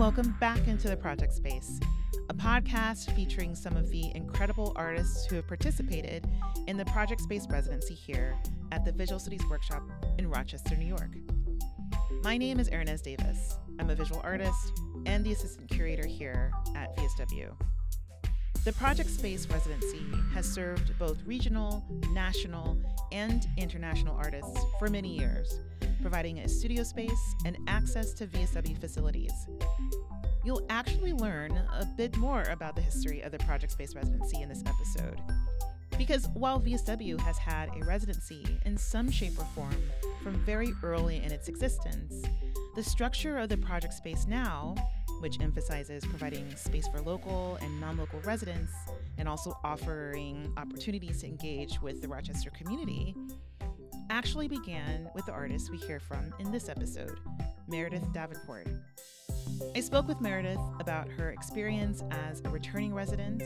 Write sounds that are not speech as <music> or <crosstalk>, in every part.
welcome back into the Project Space, a podcast featuring some of the incredible artists who have participated in the Project Space residency here at the Visual Studies Workshop in Rochester, New York. My name is Hernease Davis. I'm a visual artist and the assistant curator here at VSW. The Project Space residency has served both regional, national, and international artists for many years, providing a studio space and access to VSW facilities. You'll actually learn a bit more about the history of the Project Space residency in this episode. Because while VSW has had a residency in some shape or form from very early in its existence, the structure of the project space now which emphasizes providing space for local and non local residents and also offering opportunities to engage with the Rochester community, actually began with the artist we hear from in this episode, Meredith Davenport. I spoke with Meredith about her experience as a returning resident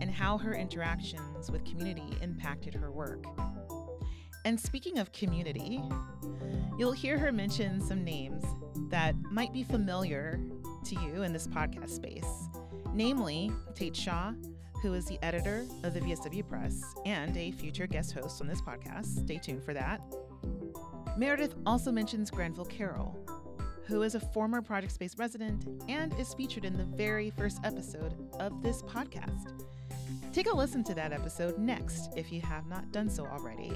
and how her interactions with community impacted her work. And speaking of community, you'll hear her mention some names that might be familiar to you in this podcast space, namely Tate Shaw, who is the editor of the VSW Press and a future guest host on this podcast. Stay tuned for that. Meredith also mentions Granville Carroll, who is a former Project Space resident and is featured in the very first episode of this podcast. Take a listen to that episode next if you have not done so already.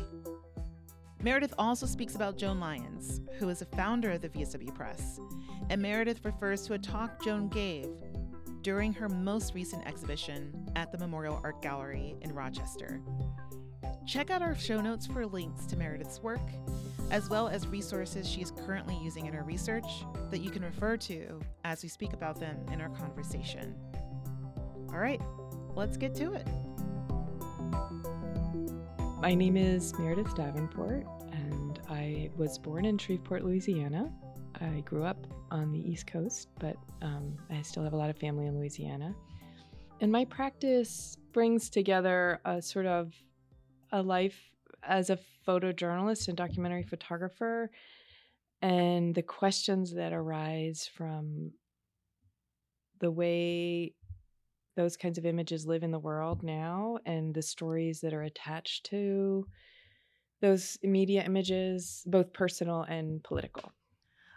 Meredith also speaks about Joan Lyons, who is a founder of the VSW Press, and Meredith refers to a talk Joan gave during her most recent exhibition at the Memorial Art Gallery in Rochester. Check out our show notes for links to Meredith's work, as well as resources she is currently using in her research that you can refer to as we speak about them in our conversation. All right, let's get to it. My name is Meredith Davenport, and I was born in Shreveport, Louisiana. I grew up on the East Coast, but um, I still have a lot of family in Louisiana. And my practice brings together a sort of a life as a photojournalist and documentary photographer and the questions that arise from the way those kinds of images live in the world now and the stories that are attached to those media images, both personal and political.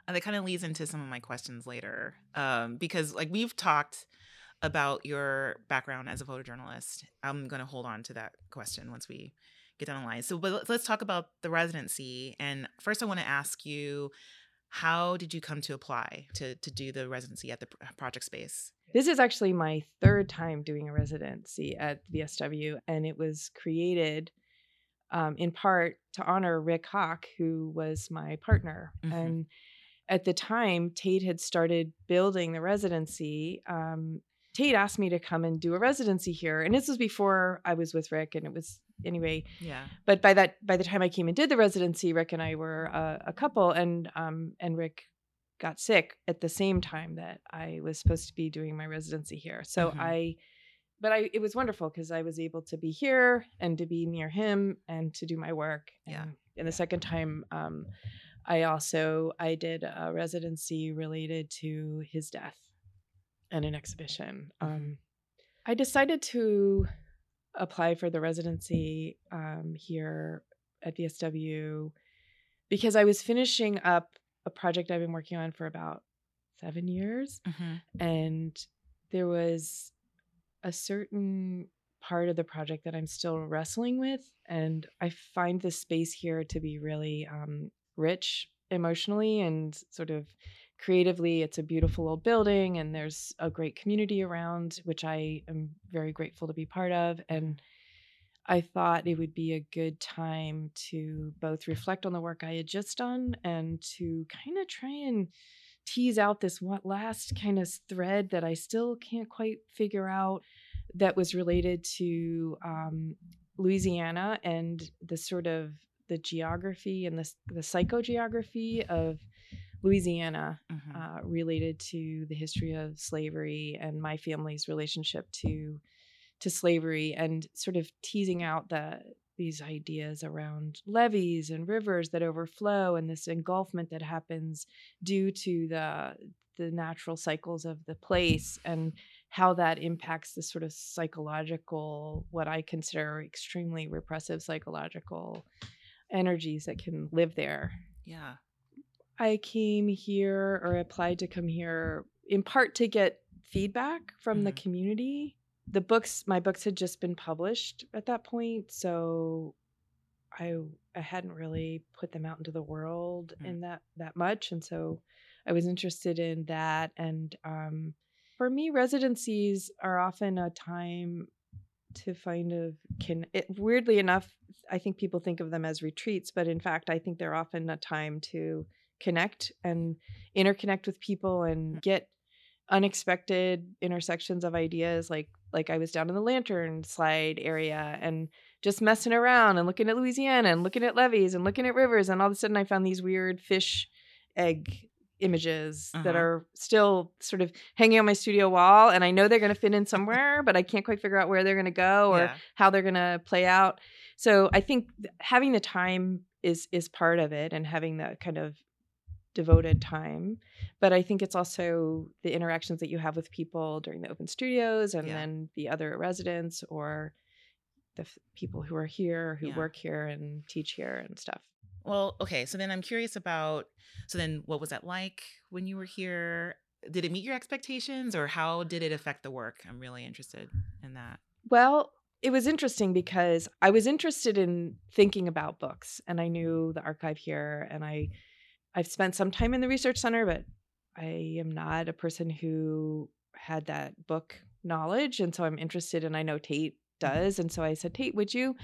And that kind of leads into some of my questions later, um, because like we've talked about your background as a photojournalist. I'm going to hold on to that question once we get down the line. So, but let's talk about the residency. And first, I want to ask you, how did you come to apply to to do the residency at the project space? This is actually my third time doing a residency at VSW, and it was created um, in part to honor Rick Hawk, who was my partner. Mm-hmm. And at the time, Tate had started building the residency. Um, Tate asked me to come and do a residency here, and this was before I was with Rick, and it was anyway. Yeah. But by that, by the time I came and did the residency, Rick and I were a, a couple, and um, and Rick got sick at the same time that I was supposed to be doing my residency here. So mm-hmm. I, but I, it was wonderful because I was able to be here and to be near him and to do my work. Yeah. And, and the second time, um, I also I did a residency related to his death and an exhibition. Mm-hmm. Um, I decided to apply for the residency um, here at VSW because I was finishing up a project I've been working on for about seven years. Mm-hmm. And there was a certain part of the project that I'm still wrestling with. And I find the space here to be really um, rich emotionally and sort of creatively. It's a beautiful old building, and there's a great community around, which I am very grateful to be part of. And I thought it would be a good time to both reflect on the work I had just done and to kind of try and tease out this last kind of thread that I still can't quite figure out that was related to um, Louisiana and the sort of the geography and the, the psychogeography of Louisiana mm-hmm. uh, related to the history of slavery and my family's relationship to to slavery and sort of teasing out the these ideas around levees and rivers that overflow and this engulfment that happens due to the the natural cycles of the place and how that impacts the sort of psychological, what I consider extremely repressive psychological energies that can live there. Yeah. I came here or applied to come here in part to get feedback from the Mhm. community. The books, my books had just been published at that point, so I I hadn't really put them out into the world Mm. in that that much, and so I was interested in that. And um, for me, residencies are often a time to find a can. It, weirdly enough, I think people think of them as retreats, but in fact, I think they're often a time to connect and interconnect with people and mm. get unexpected intersections of ideas like like I was down in the lantern slide area and just messing around and looking at Louisiana and looking at levees and looking at rivers and all of a sudden I found these weird fish egg images that Uh-huh. are still sort of hanging on my studio wall and I know they're going to fit in <laughs> somewhere but I can't quite figure out where they're going to go or yeah. how they're going to play out. So I think th- having the time is is part of it and having that kind of devoted time. But I think it's also the interactions that you have with people during the open studios and Yeah. then the other residents or the f- people who are here who Yeah. work here and teach here and stuff. Well, okay. So then I'm curious about so then what was that like when you were here? Did it meet your expectations or how did it affect the work? I'm really interested in that. Well, it was interesting because I was interested in thinking about books and I knew the archive here and I I've spent some time in the research center but I am not a person who had that book knowledge and so I'm interested and I know Tate mm-hmm. does and so I said Tate would you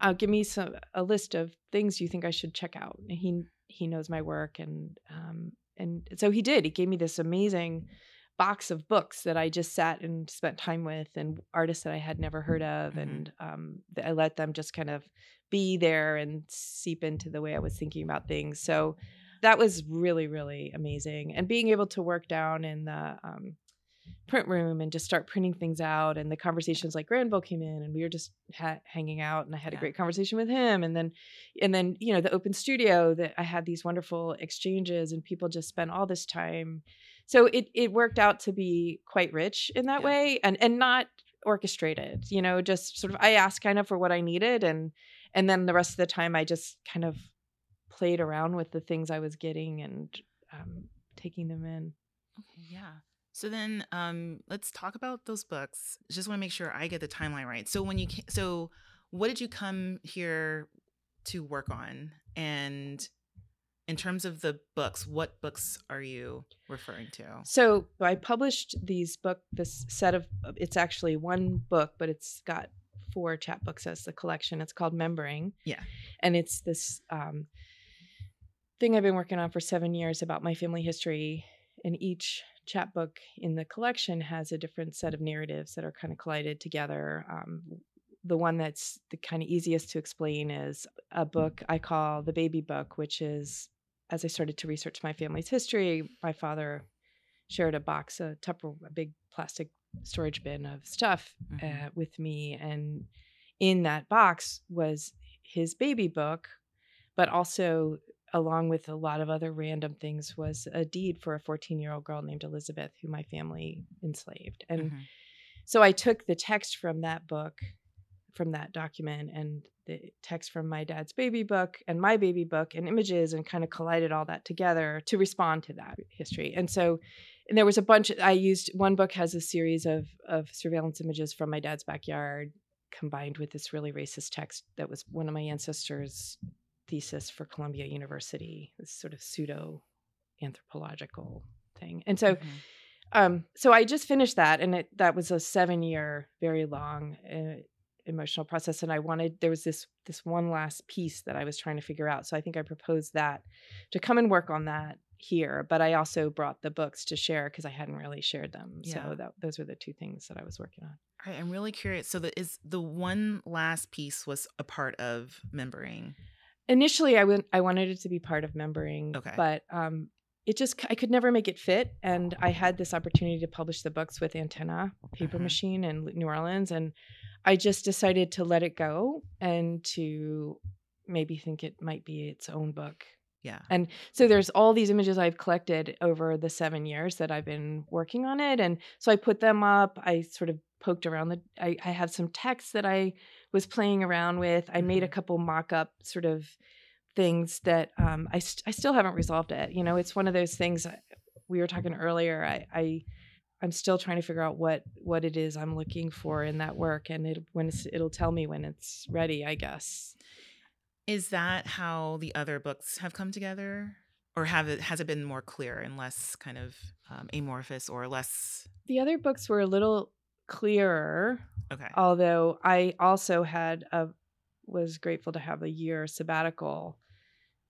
uh, give me some a list of things you think I should check out and he he knows my work and um and so he did he gave me this amazing box of books that I just sat and spent time with, and artists that I had never heard of, Mhm. and um, th- I let them just kind of be there and seep into the way I was thinking about things. So that was really, really amazing, and being able to work down in the um, print room and just start printing things out, and the conversations like Granville came in, and we were just ha- hanging out, and I had a great conversation with him, and then and then you know the open studio that I had these wonderful exchanges, and people just spent all this time so it it worked out to be quite rich in that Yeah. way and and not orchestrated you know just sort of i asked kind of for what i needed and and then the rest of the time i just kind of played around with the things i was getting and um, taking them in Okay, yeah. So then um let's talk about those books. Just want to make sure I get the timeline right. So when you ca- so what did you come here to work on? And in terms of the books, what books are you referring to? so i published these book this set of it's actually one book but it's got four chapbooks as the collection it's called membering Yeah. and it's this um, thing i've been working on for seven years about my family history and each chapbook in the collection has a different set of narratives that are kind of collided together um, the one that's the kind of easiest to explain is a book i call the baby book which is as i started to research my family's history my father shared a box a tupper a big plastic storage bin of stuff Mhm. uh, with me and in that box was his baby book but also along with a lot of other random things was a deed for a 14 year old girl named elizabeth who my family enslaved and Mhm. so I took the text from that book, from that document, and the text from my dad's baby book and my baby book and images and kind of collided all that together to respond to that history. And so and there was a bunch I used one book has a series of of surveillance images from my dad's backyard combined with this really racist text that was one of my ancestors' thesis for Columbia University, this sort of pseudo anthropological thing. And so Mhm. um so i just finished that and it that was a seven year very long uh, emotional process and i wanted there was this this one last piece that i was trying to figure out so i think i proposed that to come and work on that here but i also brought the books to share because i hadn't really shared them Yeah. so that those were the two things that i was working on All right, I'm really curious. So the is the one last piece was a part of membering. Initially i went i wanted it to be part of membering Okay. but um it just i could never make it fit and i had this opportunity to publish the books with antenna paper Mhm. machine in new orleans and i just decided to let it go and to maybe think it might be its own book Yeah. And so there's all these images I've collected over the seven years that I've been working on it. And so I put them up. I sort of poked around the, I, I have some text that I was playing around with. I made a Mhm. couple mock up sort of things that um, I, st- I still haven't resolved it. You know, it's one of those things we were talking earlier. I, I, I'm still trying to figure out what what it is I'm looking for in that work, and it when it's, it'll tell me when it's ready, I guess. Is that how the other books have come together? Or have it has it been more clear and less kind of um, amorphous or less The other books were a little clearer, okay. although I also had a was grateful to have a year sabbatical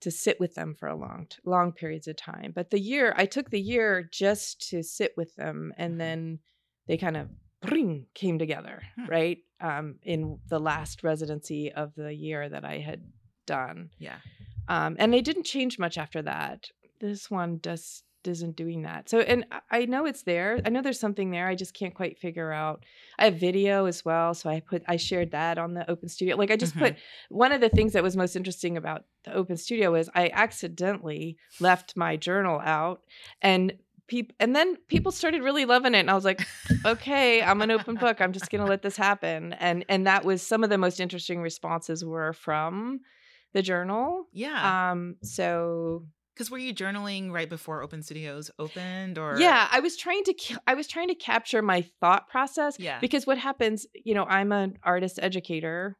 to sit with them for a long t- long periods of time. But the year I took the year just to sit with them, and then they kind of bring came together, Hmm. right? Um, in the last residency of the year that I had done. Yeah. um, and they didn't change much after that. This one just isn't doing that. So, and I- know it's there. I know there's something there. I just can't quite figure out. I have video as well, so I put I shared that on the Open Studio. Like I just put one of the things that was most interesting about the Open Studio is I accidentally left my journal out and. People, and then people started really loving it and i was like okay i'm an open book i'm just going to let this happen and and that was some of the most interesting responses were from the journal Yeah. um so Because were you journaling right before Open Studios opened, or yeah i was trying to i was trying to capture my thought process yeah, because what happens you know i'm an artist educator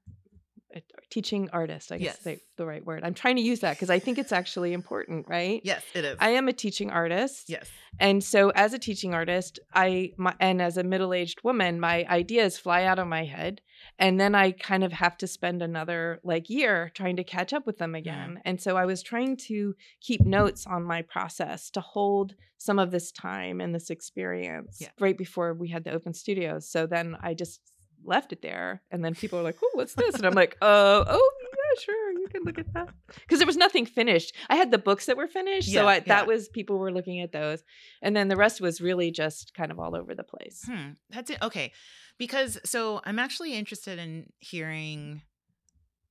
a teaching artist i guess Yes. is the right word i'm trying to use that because i think it's actually important right yes, it is. i am a teaching artist yes, and so as a teaching artist i my, and as a middle-aged woman my ideas fly out of my head and then i kind of have to spend another like year trying to catch up with them Mm. again and so i was trying to keep notes on my process to hold some of this time and this experience Yeah. right before we had the open studios so then i just left it there and then people are like oh what's this and i'm like uh, oh yeah sure you can look at that because there was nothing finished i had the books that were finished so Yeah, that was people were looking at those and then the rest was really just kind of all over the place. Hmm. That's it. Okay. Because so I'm actually interested in hearing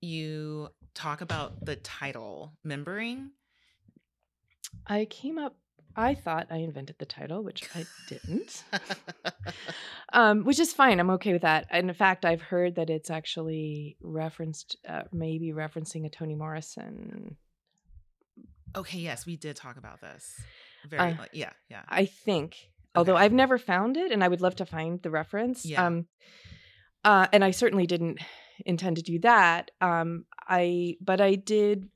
you talk about the title, membering. I came up. I thought I invented the title, which I didn't. um, which is fine. I'm okay with that. And in fact, I've heard that it's actually referenced, uh, maybe referencing a Toni Morrison. okay, yes, we did talk about this. Very Uh, yeah, yeah. I think, although I've never found it, and I would love to find the reference. Yeah. Um, uh, and I certainly didn't intend to do that. Um, I, but I did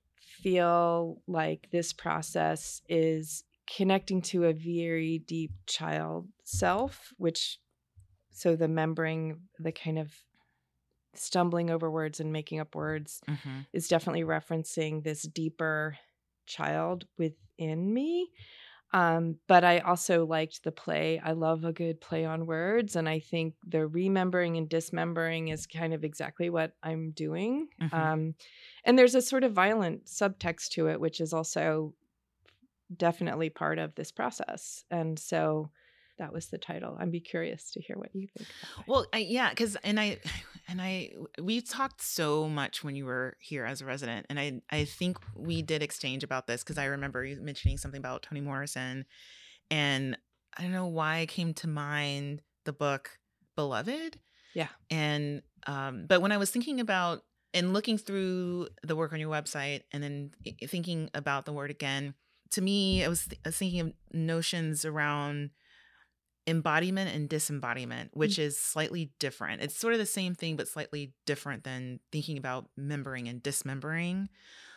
feel like this process is connecting to a very deep child self, which, so the membering, the kind of stumbling over words and making up words Mhm. is definitely referencing this deeper child within me. Um, but I also liked the play. I love a good play on words. And I think the remembering and dismembering is kind of exactly what I'm doing. Mhm. Um, and there's a sort of violent subtext to it, which is also definitely part of this process. And so that was the title. I'd be curious to hear what you think. Well, I, yeah, because and I <sighs> and I we talked so much when you were here as a resident, and I I think we did exchange about this because I remember you mentioning something about Toni Morrison, and I don't know why it came to mind the book Beloved. Yeah. and um, but when I was thinking about and looking through the work on your website, and then thinking about the word again, to me, I was, th- I was thinking of notions around embodiment and disembodiment, mm. which is slightly different. It's sort of the same thing, but slightly different than thinking about membering and dismembering.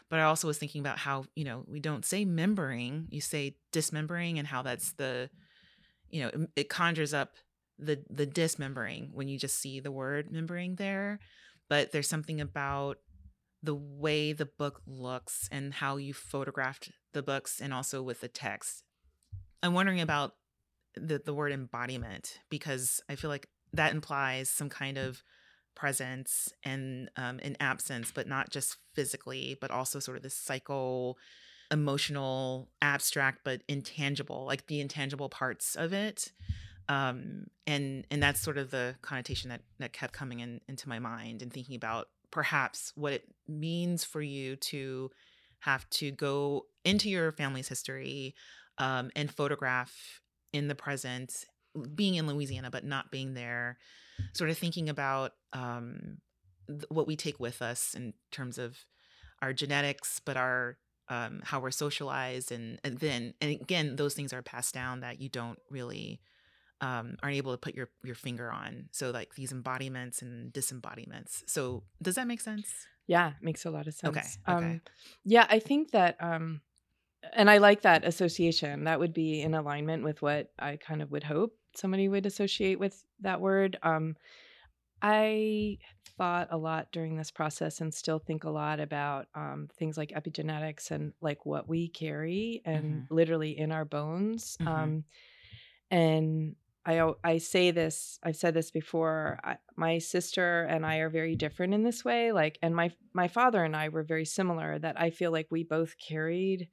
But I also was thinking about how, you know, we don't say membering, you say dismembering, and how that's the, you know, it, it conjures up the the dismembering when you just see the word membering there. But there's something about the way the book looks and how you photographed the books and also with the text. I'm wondering about the the word embodiment because I feel like that implies some kind of presence and um, an absence, but not just physically, but also sort of this psycho, emotional, abstract, but intangible, like the intangible parts of it. Um, and and that's sort of the connotation that that kept coming in into my mind and thinking about perhaps what it means for you to have to go into your family's history um, and photograph in the present, being in Louisiana but not being there, sort of thinking about um, th- what we take with us in terms of our genetics, but our um, how we're socialized, and, and then and again, those things are passed down that you don't really um, aren't able to put your your finger on. So like these embodiments and disembodiments. So does that make sense? Yeah, makes a lot of sense. Okay. Um, Okay. yeah, I think that, um, and I like that association. That would be in alignment with what I kind of would hope somebody would associate with that word. Um, I thought a lot during this process and still think a lot about um, things like epigenetics and like what we carry and literally in our bones. Mhm. Um, and I I say this I've said this before. I, my sister and I are very different in this way. Like, and my my father and I were very similar. That I feel like we both carried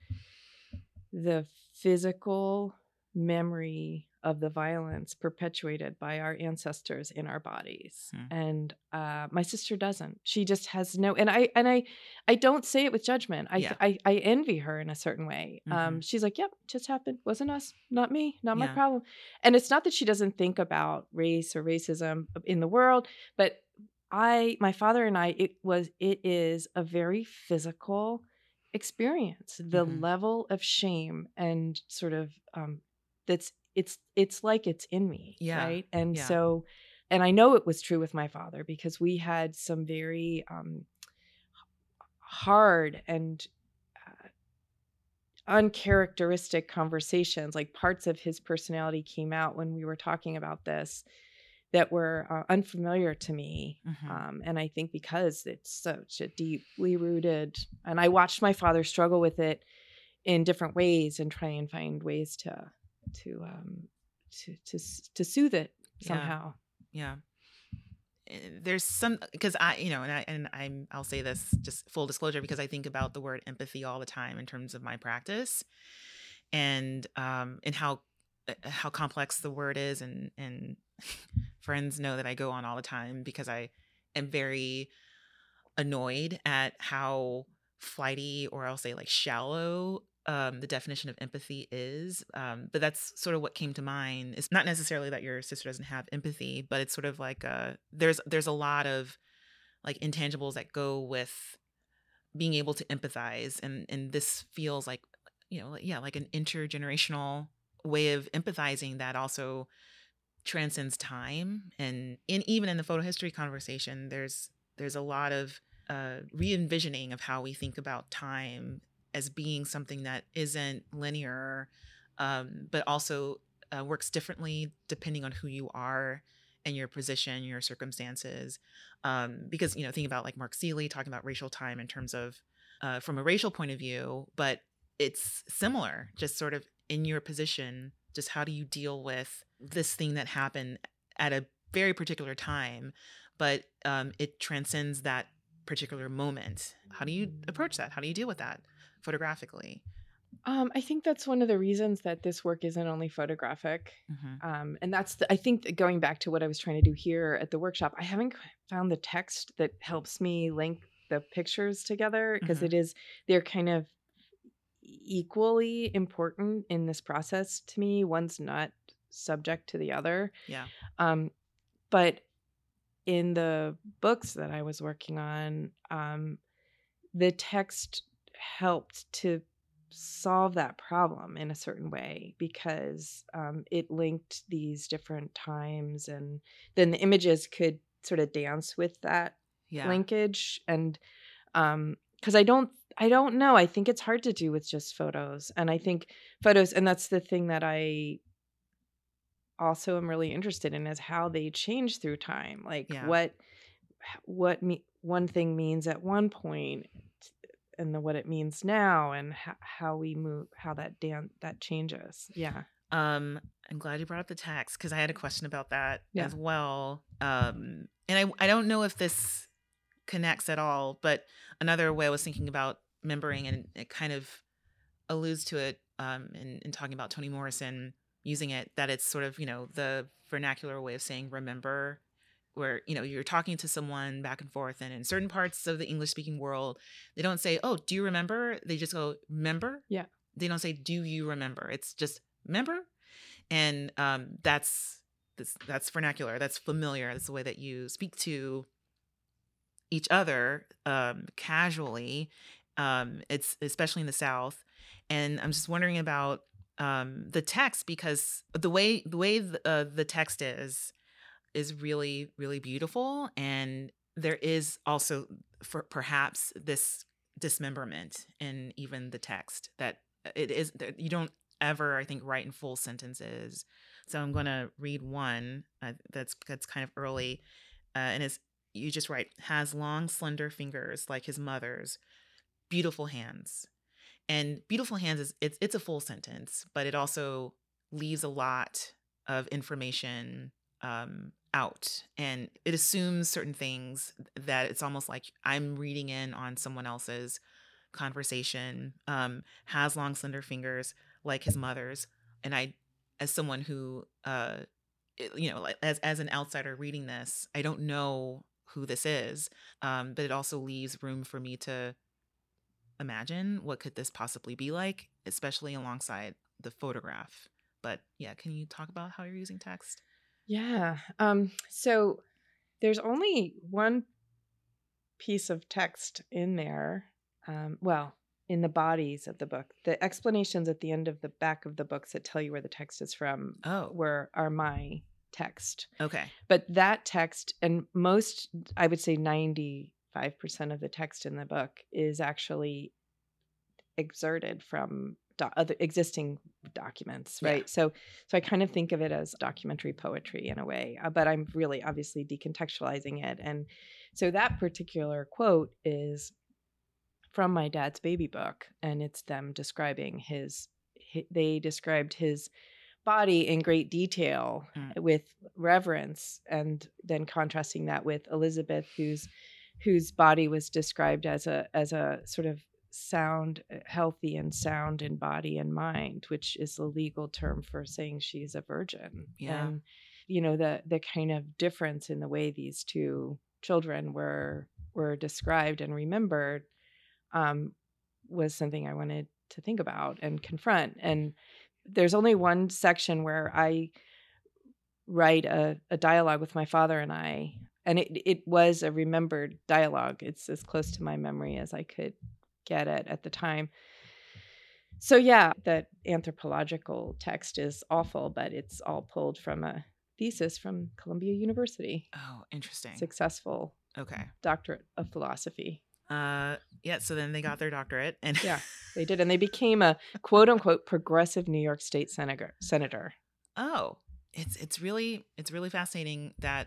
the physical memory of the violence perpetuated by our ancestors in our bodies Hmm. and uh, my sister doesn't. She just has no and i and i i don't say it with judgment. I Yeah. I, I envy her in a certain way. Um she's like yep just happened. Wasn't us. Not me. Not my problem. And it's not that she doesn't think about race or racism in the world but i my father and i it was it is a very physical experience. The Mhm. level of shame and sort of um that's it's it's like it's in me Yeah, right and yeah. so and i know it was true with my father because we had some very um hard and uh, uncharacteristic conversations like parts of his personality came out when we were talking about this that were uh, unfamiliar to me Mhm. um, and i think because it's such a deeply rooted and i watched my father struggle with it in different ways and try and find ways to to um to to, to soothe it somehow. Yeah. Eh, there's some because i you know and i and i'm i'll say this just full disclosure because i think about the word empathy all the time in terms of my practice and um and how uh, how complex the word is and and <laughs> friends know that i go on all the time because i am very annoyed at how flighty or i'll say like shallow um, the definition of empathy is um, but that's sort of what came to mind. It's not necessarily that your sister doesn't have empathy but it's sort of like uh there's there's a lot of like intangibles that go with being able to empathize and and this feels like you know yeah like an intergenerational way of empathizing that also transcends time and in even in the photo history conversation there's there's a lot of uh re-envisioning of how we think about time as being something that isn't linear um but also uh, works differently depending on who you are and your position your circumstances. Um because you know think about like mark sealy talking about racial time in terms of uh, from a racial point of view but it's similar just sort of in your position just how do you deal with this thing that happened at a very particular time but um, it transcends that particular moment. How do you approach that? How do you deal with that photographically. Um, i think that's one of the reasons that this work isn't only photographic. Mm-hmm. um, and that's the, i think that going back to what i was trying to do here at the workshop i haven't found the text that helps me link the pictures together because Mhm. is they're kind of equally important in this process to me. One's not subject to the other. Yeah. Um, but in the books that i was working on um, the text helped to solve that problem in a certain way because um, it linked these different times and then the images could sort of dance with that yeah linkage and um because i don't i don't know i think it's hard to do with just photos and i think photos and that's the thing that i also am really interested in is how they change through time like Yeah. what what me, one thing means at one point and then what it means now and how, how we move how that dance that changes yeah Um, I'm glad you brought up the text because I had a question about that Yeah. as well. Um, and I I don't know if this connects at all, but another way I was thinking about remembering, and it kind of alludes to it um, in, in talking about Toni Morrison using it, that it's sort of you know the vernacular way of saying remember, where you know you're talking to someone back and forth and in certain parts of the english speaking world they don't say oh do you remember? They just go remember Yeah. they don't say do you remember? It's just remember and um that's that's, that's vernacular. That's familiar. That's the way that you speak to each other um casually um it's especially in the south. And i'm just wondering about um the text because the way the way the, uh, the text is is really really beautiful and there is also for perhaps this dismemberment in even the text that it is that you don't ever i think write in full sentences. So i'm going to read one uh, that's that's kind of early uh, and it's you just write has long slender fingers like his mother's. Beautiful hands. And beautiful hands is it's it's a full sentence but it also leaves a lot of information um, out and it assumes certain things that it's almost like i'm reading in on someone else's conversation um, has long slender fingers like his mother's and i as someone who uh you know like as as an outsider reading this i don't know who this is um but it also leaves room for me to imagine what could this possibly be like especially alongside the photograph. But yeah can you talk about how you're using text Yeah. Um, so there's only one piece of text in there. Um, well, in the bodies of the book, the explanations at the end of the back of the books that tell you where the text is from oh were are my text. okay But that text and most, I would say, ninety five percent of the text in the book is actually exerted from do- other existing documents Yeah. right so so i kind of think of it as documentary poetry in a way uh, but i'm really obviously decontextualizing it and so that particular quote is from my dad's baby book and it's them describing his, hi they described his body in great detail Mm. with reverence and then contrasting that with elizabeth whose whose body was described as a as a sort of sound uh, healthy and sound in body and mind which is the legal term for saying she's a virgin Yeah. and you know the the kind of difference in the way these two children were were described and remembered um, was something I wanted to think about and confront. And there's only one section where I write a, a dialogue with my father and I, and it it was a remembered dialogue. It's as close to my memory as I could get it at the time. So yeah, that anthropological text is awful, but it's all pulled from a thesis from Columbia University. oh interesting Successful okay doctorate of philosophy. uh yeah so then they got their doctorate and Yeah. <laughs> They did, and they became a quote unquote progressive New York State senator. Senator. oh it's it's really it's really fascinating that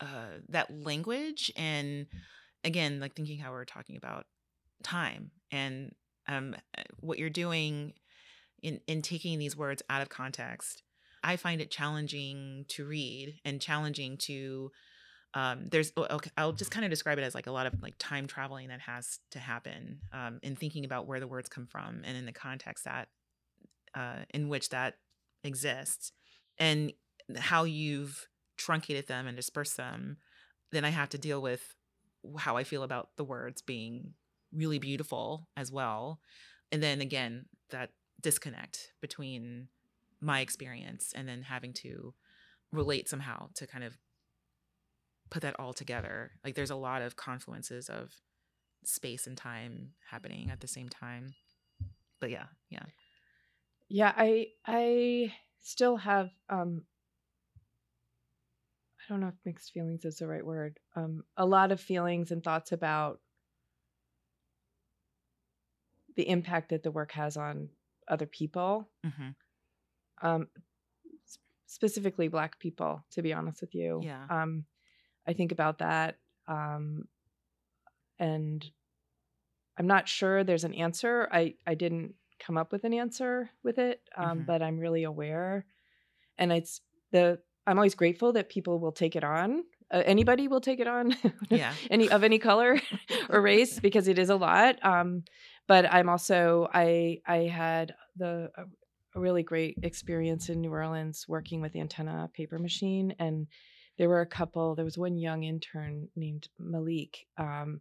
uh that language and again like thinking how we're talking about time. And um what you're doing in in taking these words out of context i find it challenging to read and challenging to um there's okay i'll just kind of describe it as like a lot of like time traveling that has to happen um in thinking about where the words come from and in the context that uh in which that exists. And how you've truncated them and dispersed them, then I have to deal with how I feel about the words being really beautiful as well. And then again, that disconnect between my experience and then having to relate somehow to kind of put that all together. Like there's a lot of confluences of space and time happening at the same time. But yeah, yeah. Yeah, I I still have um I don't know if mixed feelings is the right word. Um a lot of feelings and thoughts about the impact that the work has on other people. hmm Um specifically black people, to be honest with you. Yeah. Um I think about that um and I'm not sure there's an answer. I I didn't come up with an answer with it, um, Mhm. but I'm really aware, and it's the I'm always grateful that people will take it on. Uh, anybody will take it on, <laughs> Yeah. any of any color <laughs> or race, because it is a lot. Um, but I'm also I I had the a, really great experience in New Orleans working with the antenna paper machine and there were a couple. There was one young intern named Malik, um,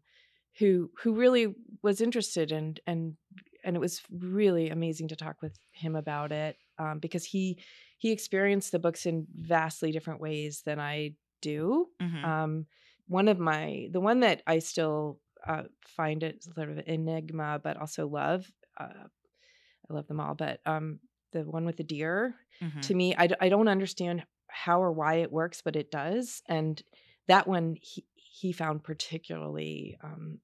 who who really was interested and and and it was really amazing to talk with him about it um, because he he experienced the books in vastly different ways than I do. Mhm. Um, one of my the one that I still uh, find it sort of enigma, but also love. Uh, I love them all, but um, the one with the deer Mhm. to me, I don't understand how or why it works, but it does. And that one he he found particularly um,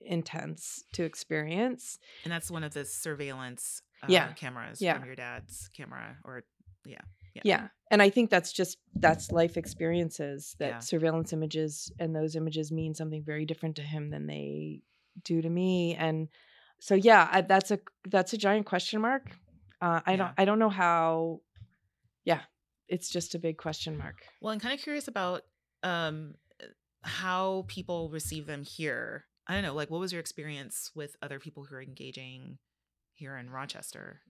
intense to experience. And that's one of the surveillance uh, Yeah. cameras Yeah. from your dad's camera, or yeah, Yeah. Yeah. And I think that's just that's life experiences that Yeah. surveillance images and those images mean something very different to him than they do to me. And so yeah, I, that's a that's a giant question mark. Uh, I Yeah. don't I don't know how. Yeah, it's just a big question mark. Well, I'm kind of curious about um uh, how people receive them here. I don't know, like what was your experience with other people who are engaging here in Rochester?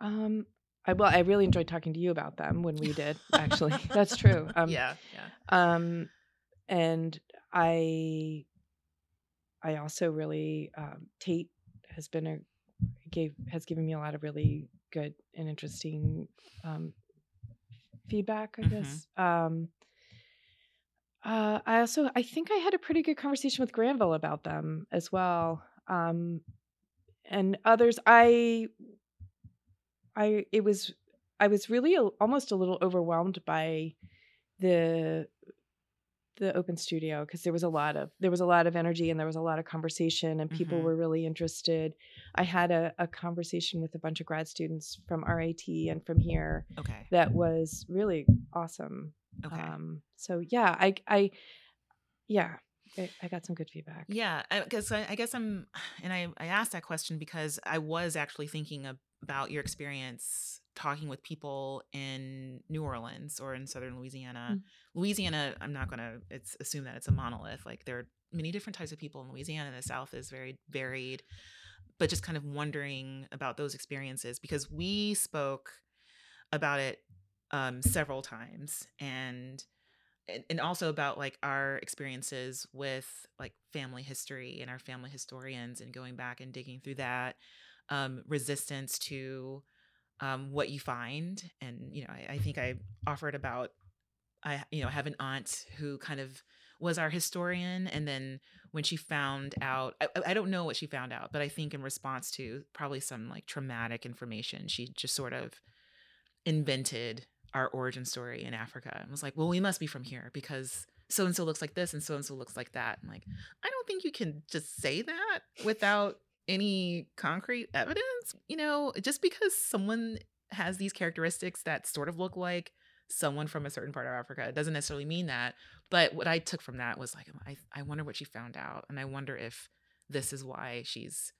Um, I well, I really enjoyed talking to you about them when we did. <laughs> Actually, <laughs> that's true. Um, yeah, yeah. um and i i also really um tate has been a gave has given me a lot of really good and interesting um feedback i Mhm. guess um uh i also i think i had a pretty good conversation with granville about them as well um and others i i it was i was really a, almost a little overwhelmed by the the open studio because there was a lot of there was a lot of energy and there was a lot of conversation and people Mhm. were really interested i had a, a conversation with a bunch of grad students from rat and from here Okay. that was really awesome Okay. um so yeah i i yeah I, I got some good feedback Yeah, because I, I guess I'm, <sighs> and I, I asked that question because I was actually thinking ab- about your experience talking with people in New Orleans or in southern Louisiana. Mm. Louisiana, I'm not going to it's assume that it's a monolith. Like there are many different types of people in Louisiana. The South is very varied, but just kind of wondering about those experiences because we spoke about it um, several times and, and also about like our experiences with like family history and our family historians and going back and digging through that um, resistance to um, what you find and you know I, I think i offered about i you know have an aunt who kind of was our historian and then when she found out I, I don't know what she found out but i think in response to probably some like traumatic information she just sort of invented our origin story in Africa and was like, well, we must be from here because so and so looks like this and so and so looks like that. I'm like, I don't think you can just say that without any concrete evidence. You know, just because someone has these characteristics that sort of look like someone from a certain part of Africa, it doesn't necessarily mean that. But what I took from that was like, I, I wonder what she found out. And I wonder if this is why she's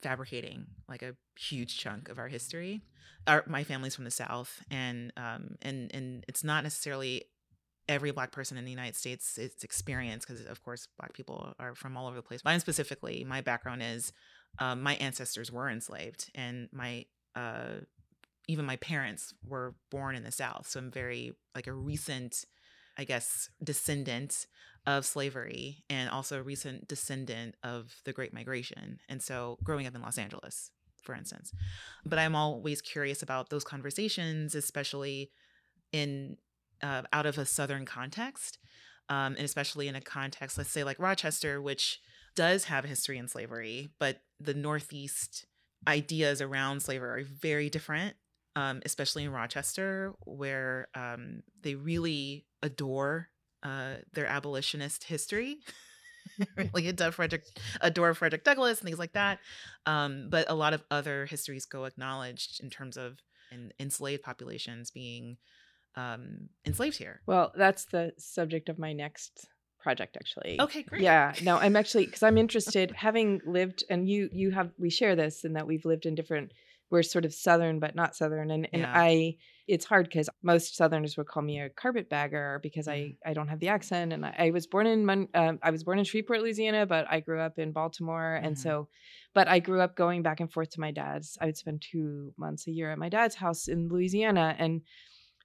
fabricating like a huge chunk of our history. Our my family's from the South, and um and and it's not necessarily every black person in the United States it's experience because of course black people are from all over the place. Mine specifically, my background is um, my ancestors were enslaved, and my uh even my parents were born in the South, so I'm very like a recent, I guess, descendant of slavery and also a recent descendant of the Great Migration. And so growing up in Los Angeles, for instance. But I'm always curious about those conversations, especially in uh, out of a Southern context, um, and especially in a context, let's say like Rochester, which does have a history in slavery, but the Northeast ideas around slavery are very different. Um, especially in Rochester, where um, they really adore uh, their abolitionist history. <laughs> <laughs> really adore Frederick, adore Frederick Douglass and things like that. Um, but a lot of other histories go acknowledged in terms of en- enslaved populations being um, enslaved here. well that's the subject of my next project actually Okay, great. Yeah, no, I'm actually because I'm <laughs> interested. having lived, and you you have we share this in that we've lived in different. We're sort of southern, but not southern, and and Yeah. I. It's hard because most Southerners would call me a carpetbagger because. I I don't have the accent, and I, I was born in Mon, um, I was born in Shreveport, Louisiana, but I grew up in Baltimore, and Mhm. so, but I grew up going back and forth to my dad's. I would spend two months a year at my dad's house in Louisiana, and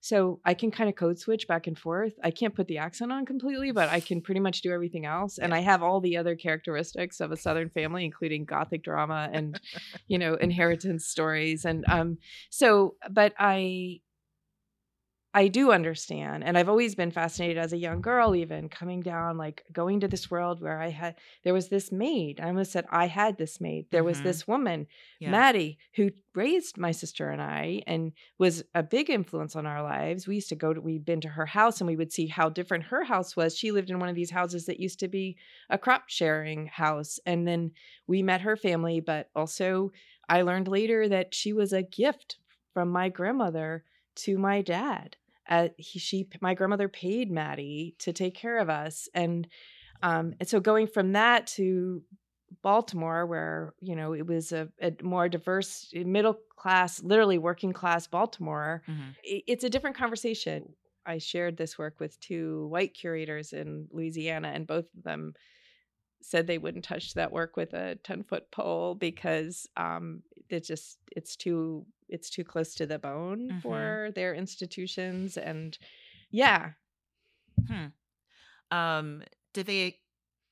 So I can kind of code switch back and forth. I can't put the accent on completely, but I can pretty much do everything else. And I have all the other characteristics of a Southern <laughs> family, including gothic drama and, <laughs> you know, inheritance stories. And um, so, but I I do understand. And I've always been fascinated as a young girl, even coming down, like going to this world where I had, there was this maid. I almost said, I had this maid. There was Mhm. this woman, Yeah. Maddie, who raised my sister and I and was a big influence on our lives. We used to go to, we'd been to her house and we would see how different her house was. She lived in one of these houses that used to be a crop sharing house. And then we met her family, but also I learned later that she was a gift from my grandmother to my dad. Uh, he, she, my grandmother paid Maddie to take care of us, and um, and so going from that to Baltimore, where you know it was a, a more diverse, middle class, literally working class Baltimore, Mhm. i- it's a different conversation. I shared this work with two white curators in Louisiana, and both of them said they wouldn't touch that work with a 10 foot pole because um it just it's too it's too close to the bone Mhm. for their institutions and yeah Hmm. Um, did they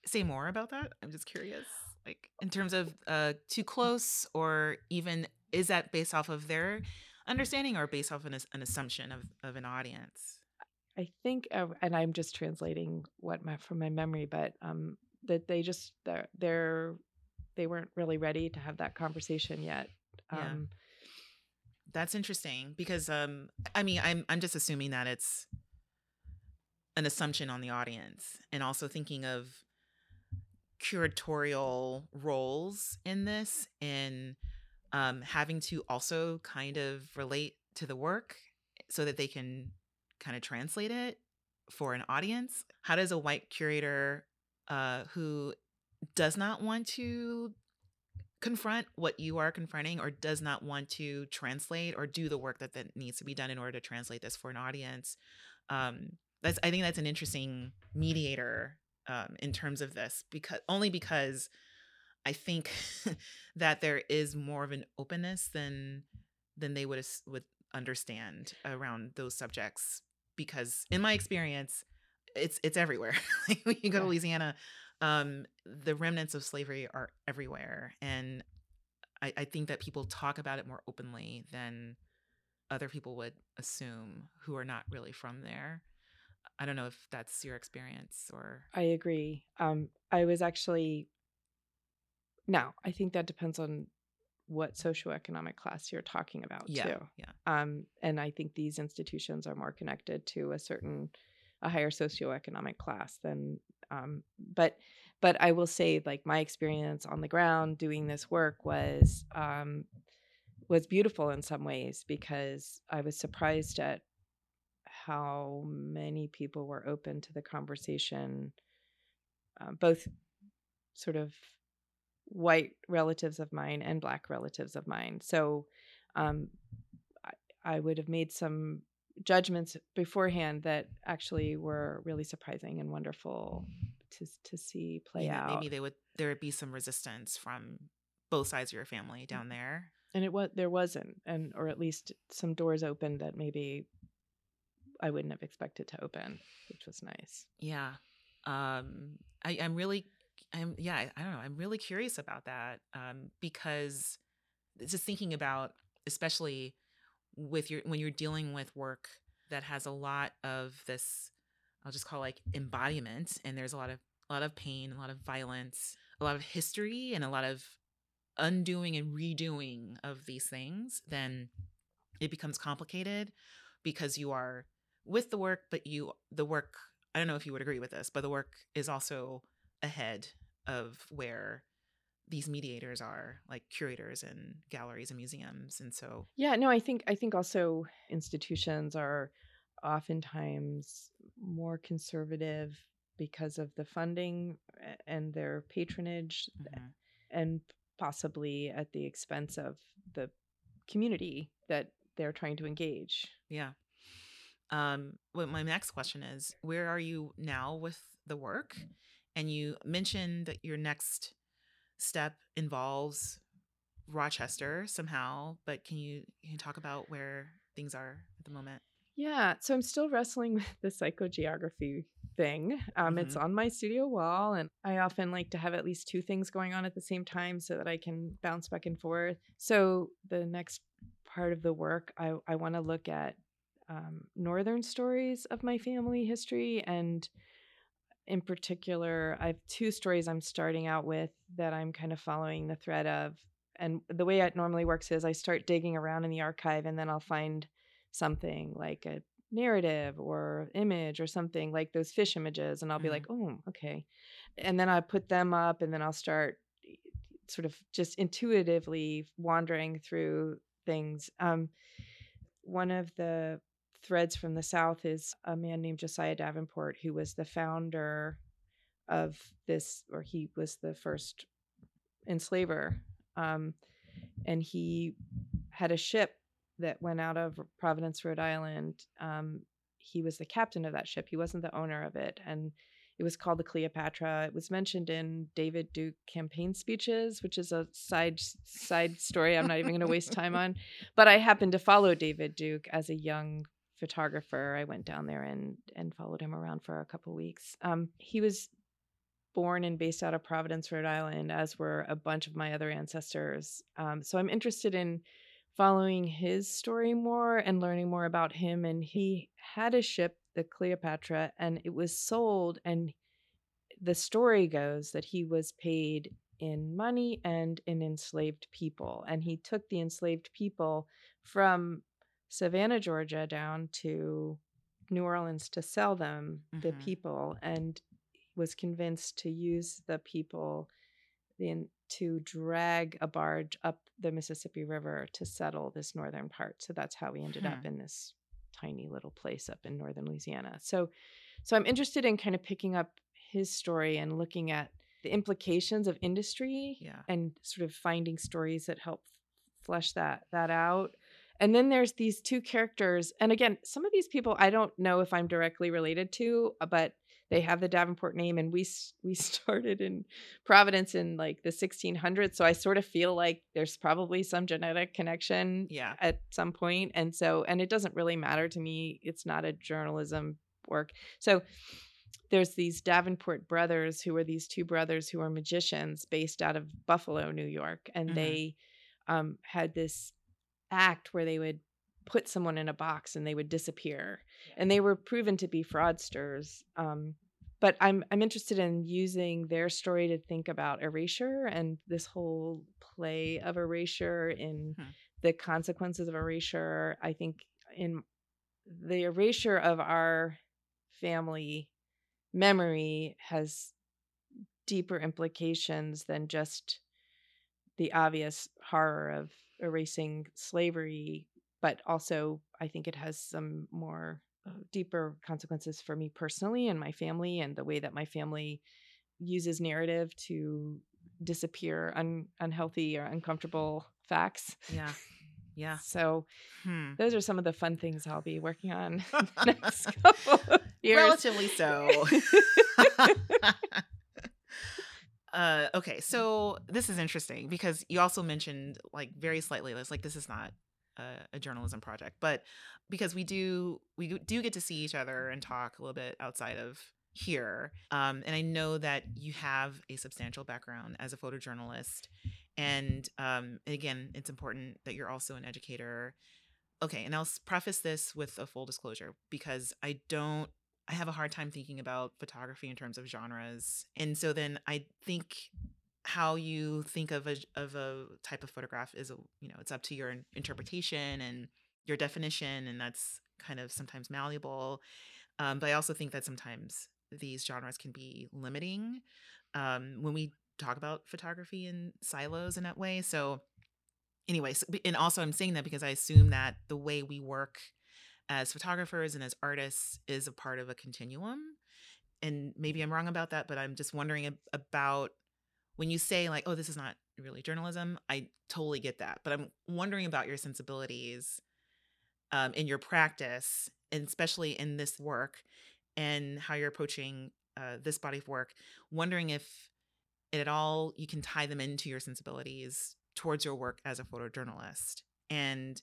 say more about that? I'm just curious. Like in terms of uh too close or even is that based off of their understanding or based off an, an assumption of, of an audience? i think uh, and i'm just translating what my from my memory but um that they just they're, they're they weren't really ready to have that conversation yet Yeah. um That's interesting because um I mean I'm I'm just assuming that it's an assumption on the audience and also thinking of curatorial roles in this and um having to also kind of relate to the work so that they can kind of translate it for an audience. How does a white curator uh who does not want to confront what you are confronting or does not want to translate or do the work that, that needs to be done in order to translate this for an audience um that's i think that's an interesting mediator um in terms of this because only because i think <laughs> that there is more of an openness than than they would would understand around those subjects because in my experience it's it's everywhere. <laughs> Like when you go to louisiana um the remnants of slavery are everywhere and I, I think that people talk about it more openly than other people would assume who are not really from there. I don't know if that's your experience or i agree. Um i was actually now i think that depends on what socioeconomic class you're talking about yeah too. yeah. Um, and I think these institutions are more connected to a certain a higher socioeconomic class than um, but but I will say like my experience on the ground doing this work was um, was beautiful in some ways because I was surprised at how many people were open to the conversation uh, both sort of white relatives of mine and black relatives of mine. So um, I would have made some judgments beforehand that actually were really surprising and wonderful to to see play maybe, out. maybe they would there would be some resistance from both sides of your family down there and it was there wasn't, and or at least some doors opened that maybe I wouldn't have expected to open, which was nice. Yeah. Um I I'm really I'm yeah, I, I don't know. I'm really curious about that um because just thinking about especially with your when you're dealing with work that has a lot of this I'll just call like embodiment and there's a lot of a lot of pain, a lot of violence, a lot of history and a lot of undoing and redoing of these things, then it becomes complicated because you are with the work, but you the work I don't know if you would agree with this, but the work is also ahead of where these mediators are, like curators and galleries and museums. And so Yeah, no, I think I think also institutions are oftentimes more conservative because of the funding and their patronage mhm. and possibly at the expense of the community that they're trying to engage. yeah. Um, well, my next question is where are you now with the work? And you mentioned that your next step involves Rochester somehow, but can you can you talk about where things are at the moment? Yeah, so I'm still wrestling <laughs> with the psychogeography thing. Um, It's Mm-hmm. on my studio wall, and I often like to have at least two things going on at the same time so that I can bounce back and forth. So the next part of the work, I, I want to look at um, northern stories of my family history, and in particular, I have two stories I'm starting out with that I'm kind of following the thread of. And the way it normally works is I start digging around in the archive, and then I'll find something like a narrative or image or something like those fish images and I'll be Mhm. like, "Oh, okay." And then I put them up and then I'll start eh, sort of just intuitively wandering through things. Um one of the threads from the south is a man named Josiah Davenport who was the founder of this or he was the first enslaver um and he had a ship that went out of Providence, Rhode Island. Um, he was the captain of that ship. He wasn't the owner of it, and it was called the Cleopatra. It was mentioned in David Duke campaign speeches, which is a side side story. I'm not even going to waste time <laughs> on. But I happened to follow David Duke as a young photographer. I went down there and and followed him around for a couple weeks. Um, he was born and based out of Providence, Rhode Island, as were a bunch of my other ancestors. Um, so I'm interested in following his story more and learning more about him. And he had a ship, the Cleopatra, and it was sold. And the story goes that he was paid in money and in enslaved people. And he took the enslaved people from Savannah, Georgia, down to New Orleans to sell them, the Mhm. people, and was convinced to use the people in to drag a barge up the Mississippi River to settle this northern part. So that's how we ended up Hmm. in this tiny little place up in northern Louisiana. So so I'm interested in kind of picking up his story and looking at the implications of industry Yeah. and sort of finding stories that help flesh that that out. And then there's these two characters and again, some of these people I don't know if I'm directly related to, uh, but they have the Davenport name and we we <laughs> started in Providence in like the 1600s, so I sort of feel like there's probably some genetic connection Yeah. at some point and so and it doesn't really matter to me it's not a journalism work so there's these davenport brothers who are these two brothers who are magicians based out of buffalo new york and Mhm. they um, had this act where they would put someone in a box and they would disappear and they were proven to be fraudsters um, but I'm I'm interested in using their story to think about erasure and this whole play of erasure in Hmm. the consequences of erasure. I think in the erasure of our family memory has deeper implications than just the obvious horror of erasing slavery, but also I think it has some more uh, deeper consequences for me personally and my family and the way that my family uses narrative to disappear un- unhealthy or uncomfortable facts. Yeah. <laughs> Yeah. So Hmm. those are some of the fun things I'll be working on <laughs> the next <laughs> couple of years. Relatively so. Uh, okay, so this is interesting because you also mentioned like very slightly, this, like this is not a, a journalism project, but because we do we do get to see each other and talk a little bit outside of here, um, and I know that you have a substantial background as a photojournalist, and um, again, it's important that you're also an educator. Okay, and I'll preface this with a full disclosure because I don't I have a hard time thinking about photography in terms of genres. And so then I think how you think of a of a type of photograph is a, you know, it's up to your interpretation and your definition and that's kind of sometimes malleable. Um, but I also think that sometimes these genres can be limiting um, when we talk about photography in silos in that way. So anyways, and also I'm saying that because I assume that the way we work as photographers and as artists is a part of a continuum. And maybe I'm wrong about that, but I'm just wondering ab- about when you say like, "Oh, this is not really journalism." I totally get that, but I'm wondering about your sensibilities um, in your practice, and especially in this work, and how you're approaching uh, this body of work. Wondering if at all you can tie them into your sensibilities towards your work as a photojournalist, and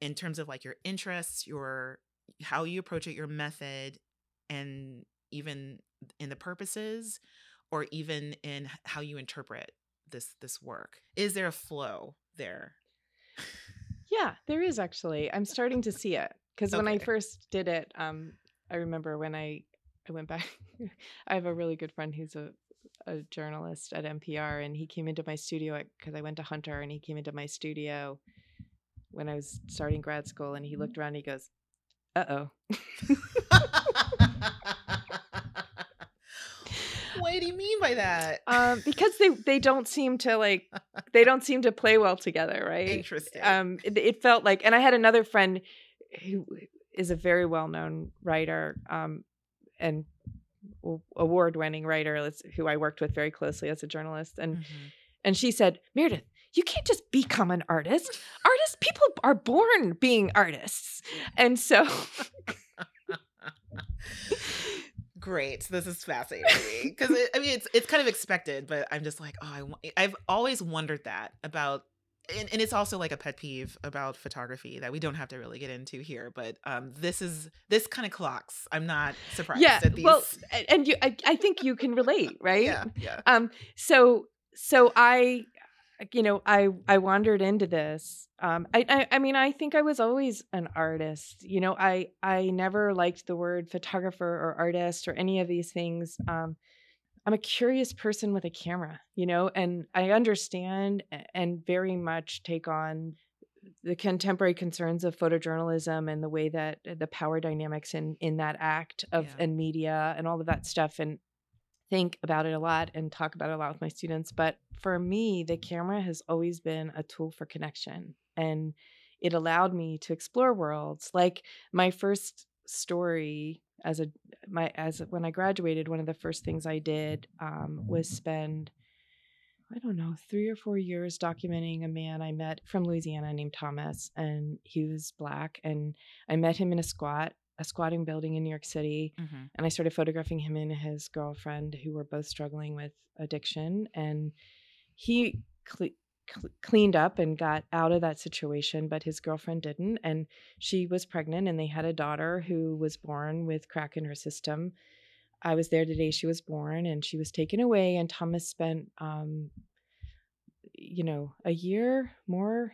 in terms of like your interests, your how you approach it, your method, and even in the purposes, or even in how you interpret this this work? Is there a flow there? Yeah, there is actually. I'm starting to see it because when I first did it, um, I remember when I I went back. <laughs> I have a really good friend who's a a journalist at NPR, and he came into my studio because I went to Hunter, and he came into my studio when I was starting grad school, and he looked around, and he goes, "Uh oh." <laughs> what do you mean by that? um, because they they don't seem to like they don't seem to play well together, right? Interesting. um it, it felt like and i had another friend who is a very well-known writer um and award winning writer who i worked with very closely as a journalist and Mhm. and she said meredith you can't just become an artist <laughs> artists people are born being artists and so Great. This is fascinating because I mean it's it's kind of expected, but I'm just like, oh, I, I've always wondered that about, and, and it's also like a pet peeve about photography that we don't have to really get into here. But um, this is this kind of clocks. I'm not surprised. yeah at these. well and you I, I think you can relate <laughs> right yeah, yeah. um so so i you know i i wandered into this um I, I i mean i think i was always an artist you know i i never liked the word photographer or artist or any of these things um i'm a curious person with a camera you know and i understand and very much take on the contemporary concerns of photojournalism and the way that uh, the power dynamics in in that act of Yeah. and media and all of that stuff and think about it a lot and talk about it a lot with my students but for me the camera has always been a tool for connection and it allowed me to explore worlds like my first story as a my as when i graduated one of the first things i did um, was spend I don't know, three or four years documenting a man I met from Louisiana named Thomas, and he was black. And I met him in a squat, a squatting building in New York City. Mhm. And I started photographing him and his girlfriend, who were both struggling with addiction. And he cle- cle- cleaned up and got out of that situation, but his girlfriend didn't. And she was pregnant, and they had a daughter who was born with crack in her system. I was there the day she was born, and she was taken away. And Thomas spent, um, you know, a year more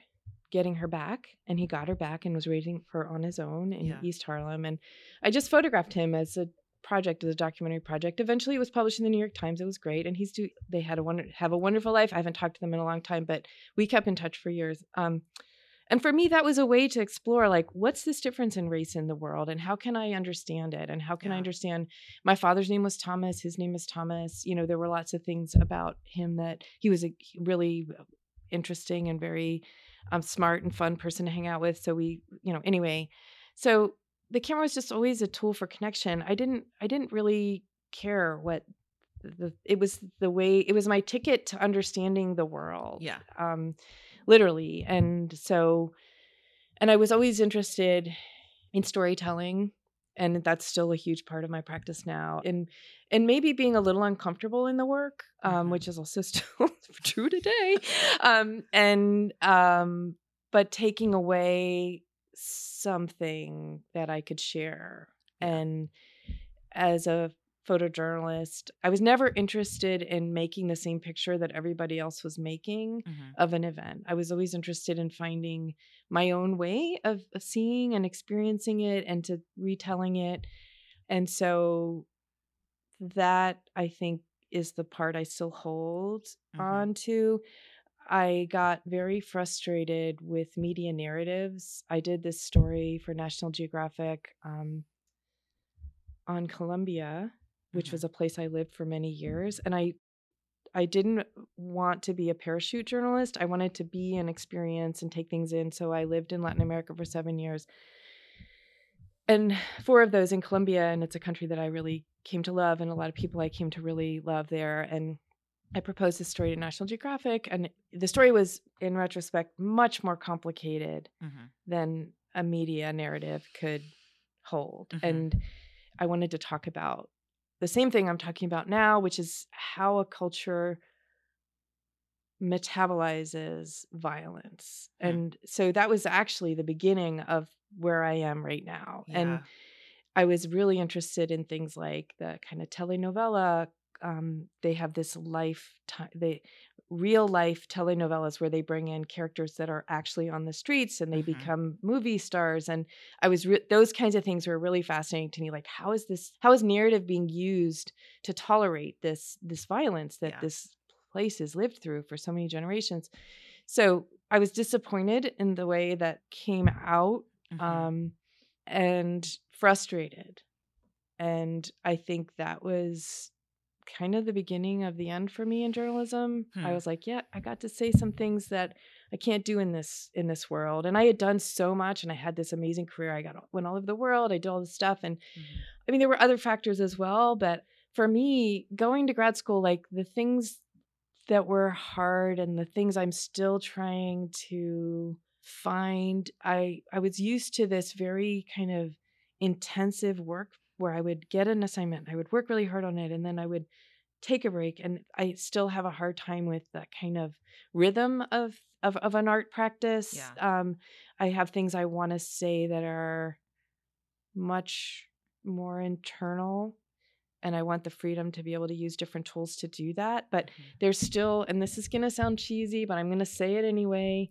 getting her back, and he got her back and was raising her on his own in Yeah. East Harlem. And I just photographed him as a project, as a documentary project. Eventually, it was published in the New York Times. It was great, and he's do. They had a wonder have a wonderful life. I haven't talked to them in a long time, but we kept in touch for years. Um, and for me, that was a way to explore like what's this difference in race in the world, and how can I understand it, and how can I understand my father's name was Thomas, his name is Thomas. You know, there were lots of things about him that he was a really interesting and very um, smart and fun person to hang out with. So we, you know, anyway, so the camera was just always a tool for connection. I didn't, I didn't really care what the it was the way it was my ticket to understanding the world Yeah. um literally and so and i was always interested in storytelling and that's still a huge part of my practice now and and maybe being a little uncomfortable in the work um Mhm. which is also <laughs> still true today um and um but taking away something that i could share Yeah. and as a photojournalist i was never interested in making the same picture that everybody else was making Mhm. of an event. I was always interested in finding my own way of, of seeing and experiencing it and to retelling it. And so that I think is the part I still hold Mhm. on to. I got very frustrated with media narratives. I did this story for National Geographic um, on Colombia, which Mhm. was a place I lived for many years, and I I didn't want to be a parachute journalist. I wanted to be an experience and take things in. So I lived in Latin America for seven years. And <sighs> four of those in Colombia, and it's a country that I really came to love, and a lot of people I came to really love there. And I proposed this story to National Geographic, and the story was, in retrospect, much more complicated Mhm. than a media narrative could hold. Mhm. And I wanted to talk about the same thing I'm talking about now, which is how a culture metabolizes violence. Mm. And so that was actually the beginning of where I am right now. Yeah. And I was really interested in things like the kind of telenovela. Um, they have this life time, they real life telenovelas where they bring in characters that are actually on the streets and they mm-hmm. become movie stars. And I was re- those kinds of things were really fascinating to me. Like, how is this? How is narrative being used to tolerate this this violence that yeah. this place has lived through for so many generations? So I was disappointed in the way that came out. Mm-hmm. Um, and frustrated. And I think that was kind of the beginning of the end for me in journalism. Hmm. I was like, yeah, I got to say some things that I can't do in this in this world. And I had done so much and I had this amazing career. I got went all over the world. I did all this stuff and mm-hmm. I mean there were other factors as well, but for me, going to grad school like the things that were hard and the things I'm still trying to find I I was used to this very kind of intensive work where I would get an assignment, I would work really hard on it, and then I would take a break. And I still have a hard time with that kind of rhythm of of, of an art practice. Yeah. Um, I have things I want to say that are much more internal and I want the freedom to be able to use different tools to do that. But mm-hmm. there's still, and this is going to sound cheesy, but I'm going to say it anyway.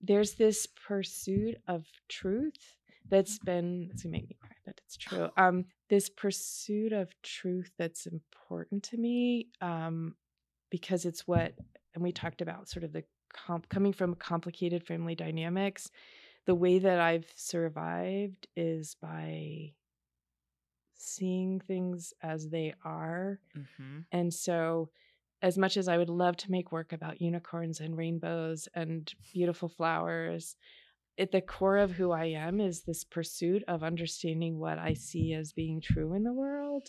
There's this pursuit of truth that's been it's gonna make me cry but it's true <sighs> um this pursuit of truth that's important to me um because it's what and we talked about sort of the comp, coming from complicated family dynamics the way that i've survived is by seeing things as they are mm-hmm. and so as much as i would love to make work about unicorns and rainbows and beautiful flowers at the core of who I am is this pursuit of understanding what I see as being true in the world,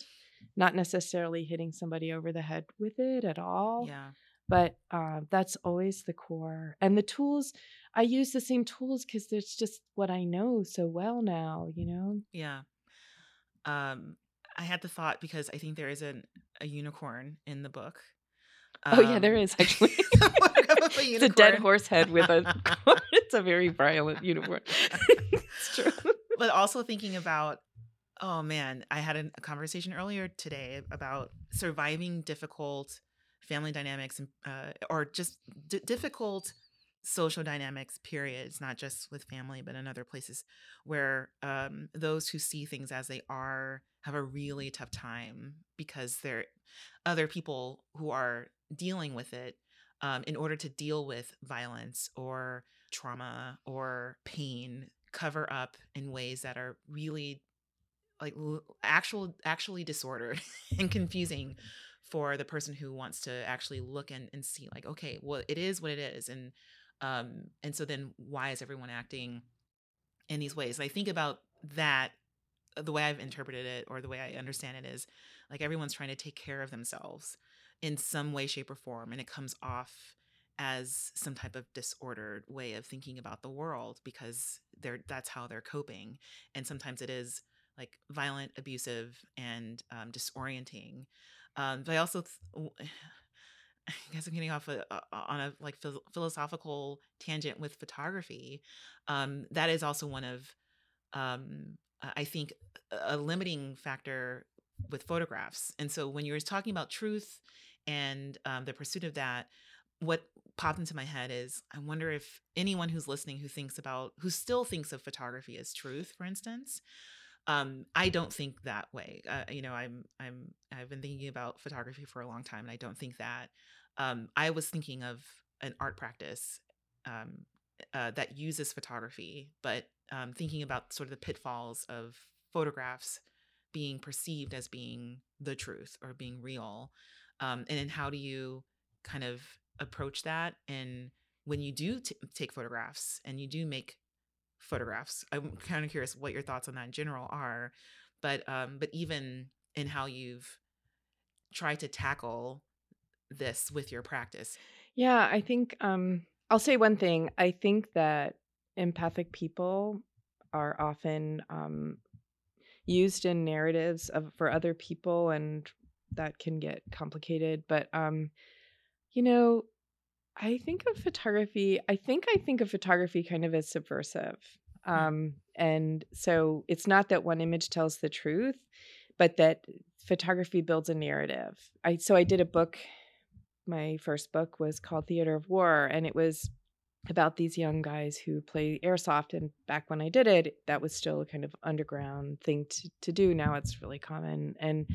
not necessarily hitting somebody over the head with it at all. Yeah. But uh, that's always the core. And the tools, I use the same tools because it's just what I know so well now, you know? Yeah. Um, I had the thought because I think there is an, a unicorn in the book. Um, oh yeah, there is um, is <laughs> actually. <laughs> <laughs> it's a dead horse head with a. it's a very violent unicorn. it's true. But also thinking about, oh man, I had a, a conversation earlier today about surviving difficult family dynamics and uh, or just d- difficult social dynamics periods not just with family but in other places where um, those who see things as they are have a really tough time because they're other people who are dealing with it um, in order to deal with violence or trauma or pain cover up in ways that are really like actual actually disordered <laughs> and confusing for the person who wants to actually look and, and see like okay well it is what it is and um and so then why is everyone acting in these ways? And i think about that the way i've interpreted it or the way i understand it is like everyone's trying to take care of themselves in some way, shape, or form. And it comes off as some type of disordered way of thinking about the world because they're that's how they're coping. And sometimes it is like violent, abusive, and um, disorienting. Um, but I also, th- <sighs> I guess I'm getting off a, a, on a like philosophical tangent with photography. Um, that is also one of, um, I think, a limiting factor with photographs. And so when you're talking about truth and um, the pursuit of that what popped into my head is i wonder if anyone who's listening who thinks about who still thinks of photography as truth for instance um, i don't think that way uh, you know i'm i'm i've been thinking about photography for a long time and i don't think that um, i was thinking of an art practice um, uh, that uses photography but um, thinking about sort of the pitfalls of photographs being perceived as being the truth or being real um, and then how do you kind of approach that? And when you do t- take photographs and you do make photographs i'm kind of curious what your thoughts on that in general are but um but even in how you've tried to tackle this with your practice. Yeah i think um i'll say one thing. I think that empathic people are often um used in narratives of for other people and that can get complicated. But um, you know, I think of photography, I think I think of photography kind of as subversive. Um, and so it's not that one image tells the truth, but that photography builds a narrative. I so I did a book. My first book was called Theater of War, and it was about these young guys who play airsoft. And back when I did it, that was still a kind of underground thing to, to do. Now it's really common. And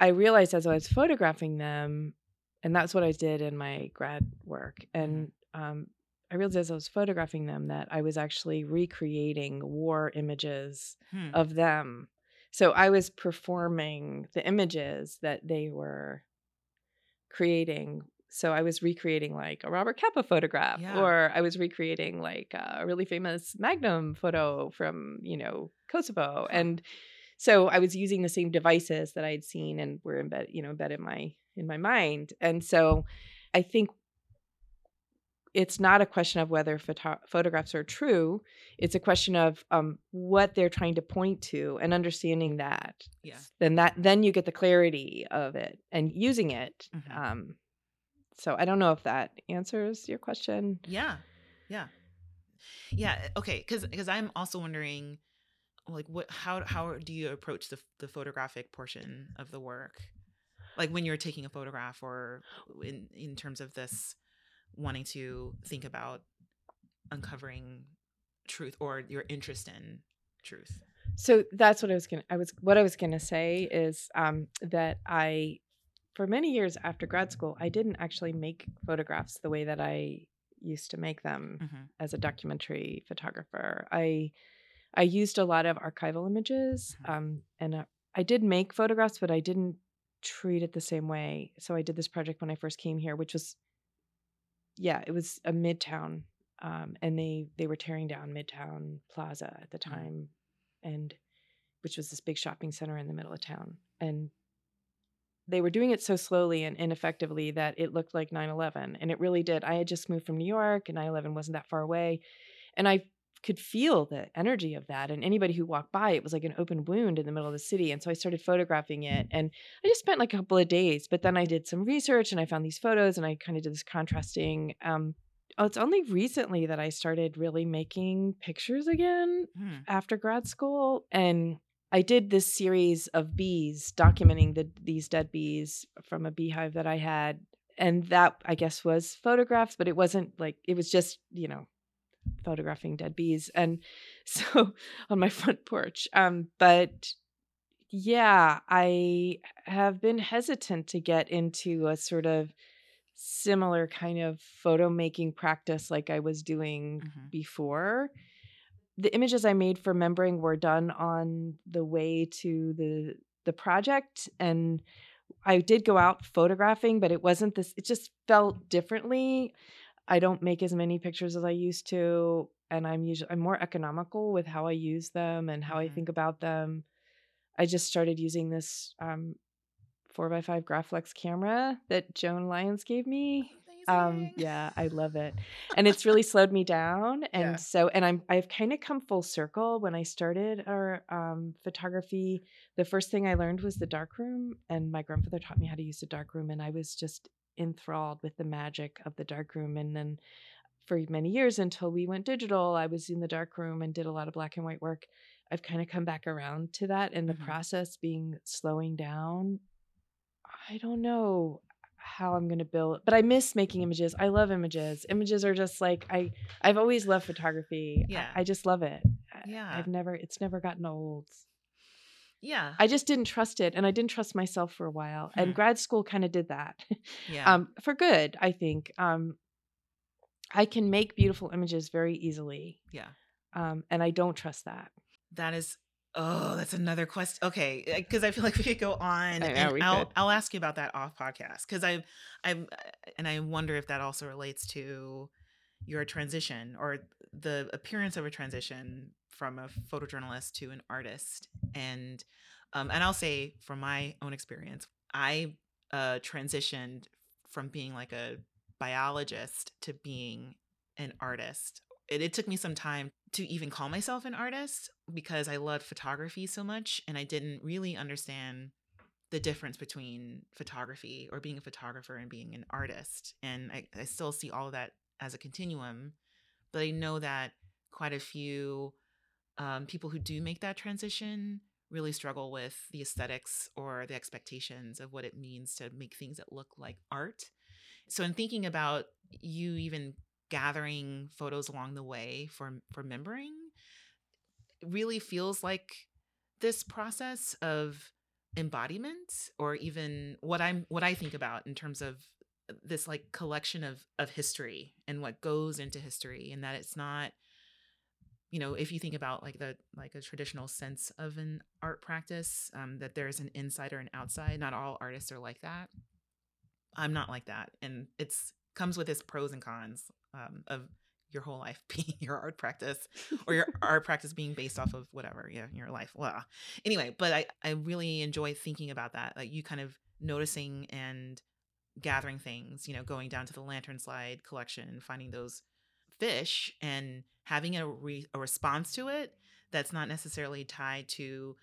I realized as I was photographing them, and that's what I did in my grad work. And um, I realized as I was photographing them that I was actually recreating war images Hmm. of them. So I was performing the images that they were creating. So I was recreating like a Robert Capa photograph, Yeah. or I was recreating like a really famous Magnum photo from, you know, Kosovo. And so I was using the same devices that I had seen and were embedded, you know, embedded in my in my mind. And so I think it's not a question of whether photo- photographs are true. It's a question of um, what they're trying to point to and understanding that. Yeah. Then that then you get the clarity of it and using it. Mhm. Um, so I don't know if that answers your question. Yeah. Yeah. Yeah. Okay. Cause, cause I'm also wondering like what, how, how do you approach the, the photographic portion of the work? Like when you're taking a photograph or in, in terms of this wanting to think about uncovering truth or your interest in truth. So that's what I was gonna. I was what I was gonna say is um, that I, for many years after grad school, I didn't actually make photographs the way that I used to make them Mm-hmm. as a documentary photographer. I I used a lot of archival images, Mhm. um, and uh, I did make photographs, but I didn't treat it the same way. So I did this project when I first came here, which was, yeah, it was a midtown, um, and they they were tearing down Midtown Plaza at the Mhm. time, and which was this big shopping center in the middle of town, and they were doing it so slowly and ineffectively that it looked like 9-11 and it really did i had just moved from new york and 9-11 wasn't that far away and i could feel the energy of that and anybody who walked by it was like an open wound in the middle of the city and so i started photographing it and i just spent like a couple of days but then i did some research and i found these photos and i kind of did this contrasting um oh, it's only recently that i started really making pictures again Hmm. after grad school and I did this series of bees documenting the these dead bees from a beehive that I had and that I guess was photographs but it wasn't like it was just you know photographing dead bees and <laughs> so on my front porch um but yeah I have been hesitant to get into a sort of similar kind of photo making practice like I was doing Mhm. before the images I made for membering were done on the way to the the project and I did go out photographing but it wasn't this it just felt differently. I don't make as many pictures as I used to and I'm usually I'm more economical with how I use them and how I Mhm. think about them. I just started using this um 4x5 Graflex camera that Joan Lyons gave me um yeah i love it. And it's really slowed me down <laughs> and Yeah. so and i'm i've kind of come full circle when i started our um photography. The first thing i learned was the darkroom and my grandfather taught me how to use the darkroom and i was just enthralled with the magic of the darkroom and then for many years until we went digital i was in the darkroom and did a lot of black and white work. I've kind of come back around to that and the Mhm. process being slowing down i don't know how I'm going to build but I miss making images. I love images. Images are just like I I've always loved photography. Yeah. I, just love it. Yeah. I've never it's never gotten old. Yeah. I just didn't trust it and I didn't trust myself for a while. Hmm. And grad school kind of did that. <laughs> yeah. um for good, I think. Um I can make beautiful images very easily. yeah. Um and I don't trust that. That is oh, that's another question. Okay, because I feel like we could go on, know, and I'll could. I'll ask you about that off podcast because I I and I wonder if that also relates to your transition or the appearance of a transition from a photojournalist to an artist, and um and I'll say from my own experience, I uh transitioned from being like a biologist to being an artist. It, it took me some time to even call myself an artist because I loved photography so much and I didn't really understand the difference between photography or being a photographer and being an artist. And I, I still see all of that as a continuum, but I know that quite a few um, people who do make that transition really struggle with the aesthetics or the expectations of what it means to make things that look like art. So, in thinking about you even gathering photos along the way for for membering, really feels like this process of embodiment or even what I'm what I think about in terms of this like collection of of history and what goes into history and that it's not you know if you think about like the like a traditional sense of an art practice um, that there's an inside or an outside not all artists are like that. I'm not like that and it's comes with its pros and cons um, of your whole life <laughs> being your art practice or your <laughs> art practice being based off of whatever yeah your life Well, anyway but i i really enjoy thinking about that like you kind of noticing and gathering things you know going down to the lantern slide collection and finding those fish and having a, re- a response to it that's not necessarily tied to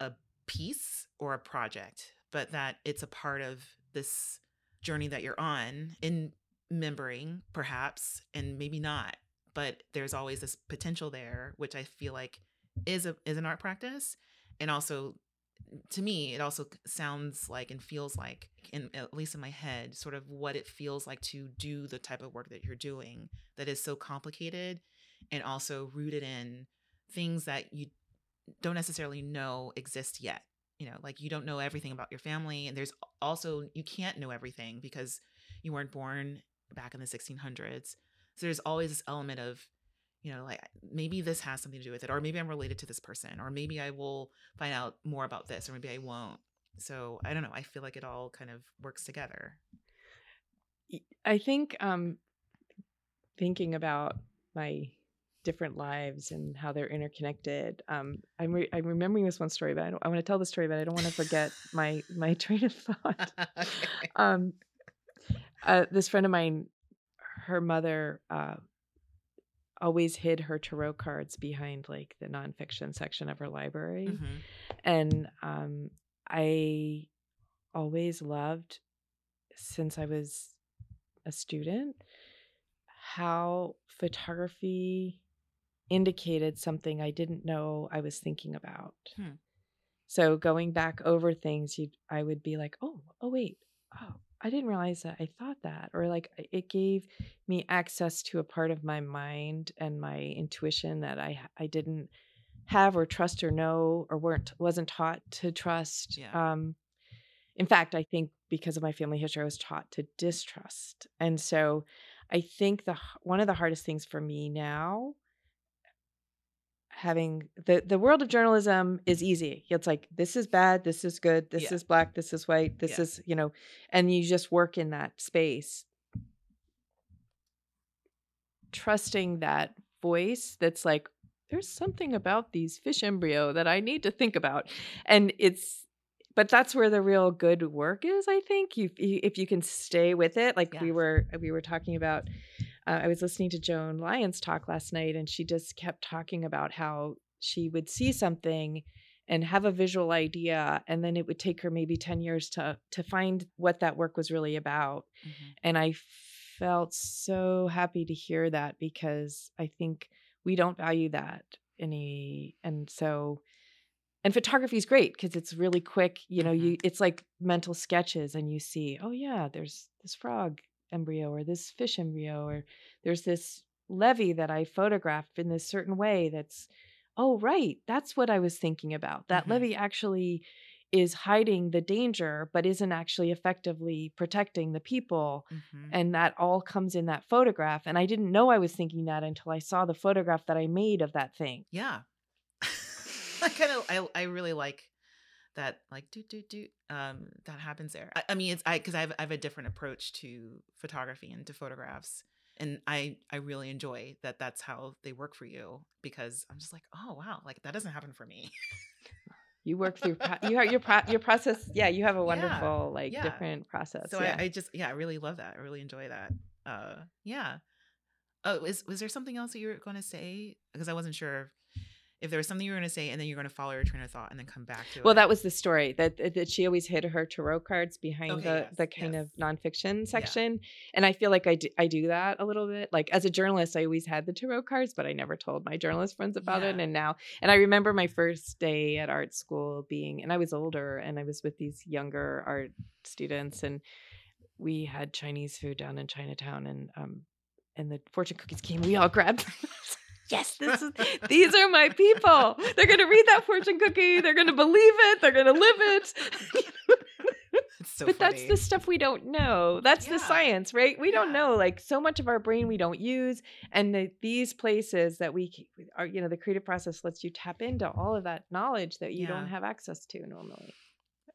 a piece or a project but that it's a part of this journey that you're on in membering perhaps and maybe not but there's always this potential there which i feel like is a is an art practice and also to me it also sounds like and feels like in at least in my head sort of what it feels like to do the type of work that you're doing that is so complicated and also rooted in things that you don't necessarily know exist yet you know like you don't know everything about your family and there's also you can't know everything because you weren't born back in the 1600s. So there's always this element of, you know, like maybe this has something to do with it, or maybe I'm related to this person, or maybe I will find out more about this, or maybe I won't. So I don't know. I feel like it all kind of works together. I think um, thinking about my different lives and how they're interconnected. Um, I'm re- I'm remembering this one story, but I, I want to tell the story, but I don't want to forget <laughs> my my <laughs> train of thought. <laughs> okay. um, uh, this friend of mine, her mother uh, always hid her tarot cards behind like the nonfiction section of her library, mm-hmm. and um, I always loved since I was a student how photography indicated something I didn't know I was thinking about. Hmm. So going back over things, you I would be like, oh, oh wait, oh, I didn't realize that I thought that, or like it gave me access to a part of my mind and my intuition that I I didn't have or trust or know or weren't wasn't taught to trust. Yeah. Um, in fact, I think because of my family history, I was taught to distrust, and so I think the one of the hardest things for me now having the the world of journalism is easy. It's like this is bad, this is good, this yeah. is black, this is white, this yeah. is, you know, and you just work in that space. Trusting that voice that's like there's something about these fish embryo that I need to think about. And it's but that's where the real good work is, I think. You if you can stay with it like yeah. we were we were talking about uh, I was listening to Joan Lyons talk last night, and she just kept talking about how she would see something and have a visual idea and then it would take her maybe 10 years to to find what that work was really about mm-hmm. and i felt so happy to hear that because i think we don't value that any and so and photography is great because it's really quick you know you mm-hmm. it's like mental sketches and you see oh yeah there's this frog embryo or this fish embryo or there's this levee that I photographed in this certain way that's oh right that's what I was thinking about that mm-hmm. levee actually is hiding the danger but isn't actually effectively protecting the people mm-hmm. and that all comes in that photograph and I didn't know I was thinking that until I saw the photograph that I made of that thing yeah <laughs> I kind of I, I really like that like do do do um that happens there i, I mean it's i because I have, I have a different approach to photography and to photographs and i i really enjoy that that's how they work for you because i'm just like oh wow like that doesn't happen for me you work through <laughs> you have your pro, your process yeah you have a wonderful yeah, like yeah. different process so yeah. I, I, just yeah i really love that i really enjoy that uh yeah oh is was there something else that you were going to say because i wasn't sure if there was something you were going to say and then you're going to follow your train of thought and then come back to well, it. Well, that was the story that that she always hid her tarot cards behind Okay, the yes, the kind yes. of nonfiction section, and I feel like I do, I do that a little bit. Like as a journalist, I always had the tarot cards, but I never told my journalist friends about it. And now, and I remember my first day at art school being, and I was older, and I was with these younger art students, and we had Chinese food down in Chinatown, and um, and the fortune cookies came. We all grabbed. <laughs> yes, this is these are my people. They're gonna read that fortune cookie. They're gonna believe it. They're gonna live it. <laughs> So but that's the stuff we don't know. That's Yeah. the science, right? We don't Yeah. know. Like so much of our brain we don't use, and the, these places that we are, you know, the creative process lets you tap into all of that knowledge that you don't have access to normally.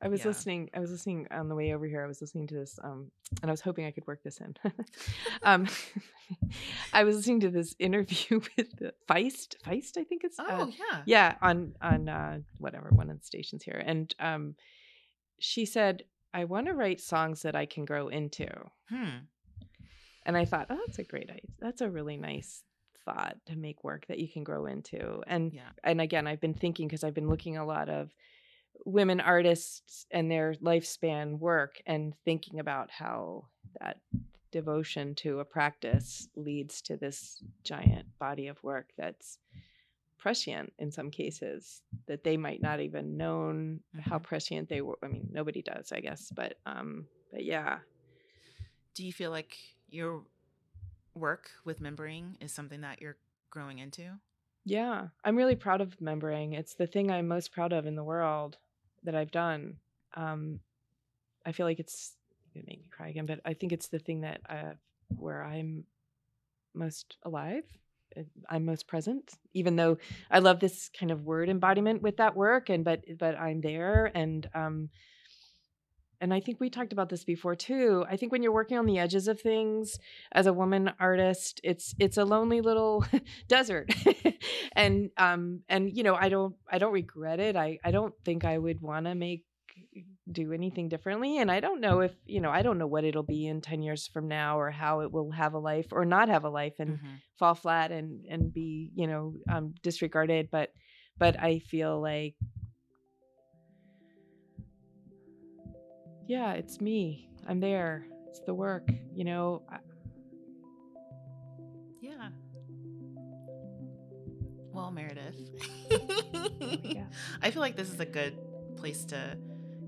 I was Yeah. listening. I was listening on the way over here. I was listening to this, um, and I was hoping I could work this in. <laughs> um, <laughs> I was listening to this interview <laughs> with Feist. Feist, I think it's. uh, Oh yeah. yeah on on uh whatever one of the stations here and um she said i want to write songs that i can grow into Hmm. and i thought oh that's a great idea that's a really nice thought to make work that you can grow into and Yeah. and again i've been thinking because i've been looking a lot of women artists and their lifespan work and thinking about how that devotion to a practice leads to this giant body of work that's prescient in some cases that they might not even known how Mhm. prescient they were i mean nobody does i guess but um but yeah Do you feel like your work with membering is something that you're growing into? Yeah, I'm really proud of membering. It's the thing I'm most proud of in the world that I've done. Um, I feel like it's make me cry again, but I think it's the thing that uh, where I'm most alive. uh, I'm most present, even though I love this kind of word embodiment with that work, and but but I'm there, and um, and I think we talked about this before too. I think when you're working on the edges of things as a woman artist, it's it's a lonely little <laughs> desert <laughs> and um and you know i don't i don't regret it i i don't think i would want to make do anything differently and i don't know if you know i don't know what it'll be in 10 years from now or how it will have a life or not have a life and Mhm. fall flat and and be you know um disregarded but but i feel like yeah it's me i'm there it's the work you know I- Yeah. Well, Meredith. yeah. <laughs> I feel like this is a good place to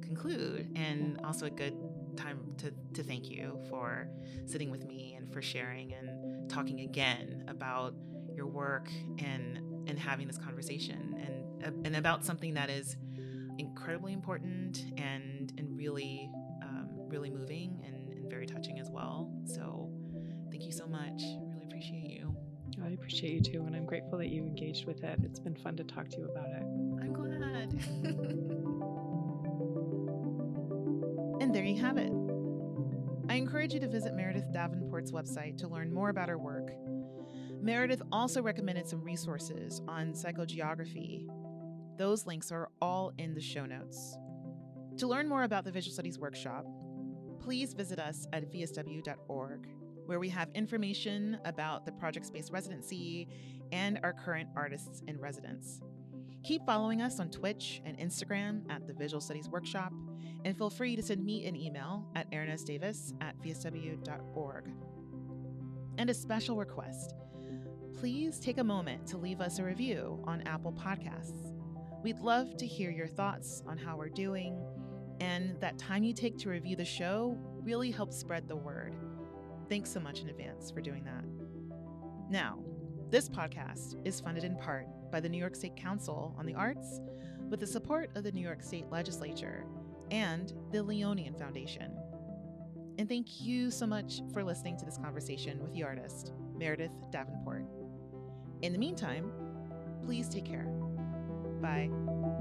conclude and also a good time to, to thank you for sitting with me and for sharing and talking again about your work and and having this conversation and and about something that is incredibly important and and really um, really moving and, and very touching as well so thank you so much I really appreciate you I appreciate you too, and I'm grateful that you engaged with it. It's been fun to talk to you about it. I'm glad. <laughs> and there you have it. I encourage you to visit Meredith Davenport's website to learn more about her work. Meredith also recommended some resources on psychogeography. Those links are all in the show notes. To learn more about the Visual Studies Workshop, please visit us at vsw.org, where we have information about the Project Space residency and our current artists in residence. Keep following us on Twitch and Instagram at the Visual Studies Workshop, and feel free to send me an email at Davis at vsw.org. And a special request please take a moment to leave us a review on Apple Podcasts. We'd love to hear your thoughts on how we're doing, and that time you take to review the show really helps spread the word. Thanks so much in advance for doing that. Now, this podcast is funded in part by the New York State Council on the Arts with the support of the New York State Legislature and the Leonian Foundation. And thank you so much for listening to this conversation with the artist, Meredith Davenport. In the meantime, please take care. 拜。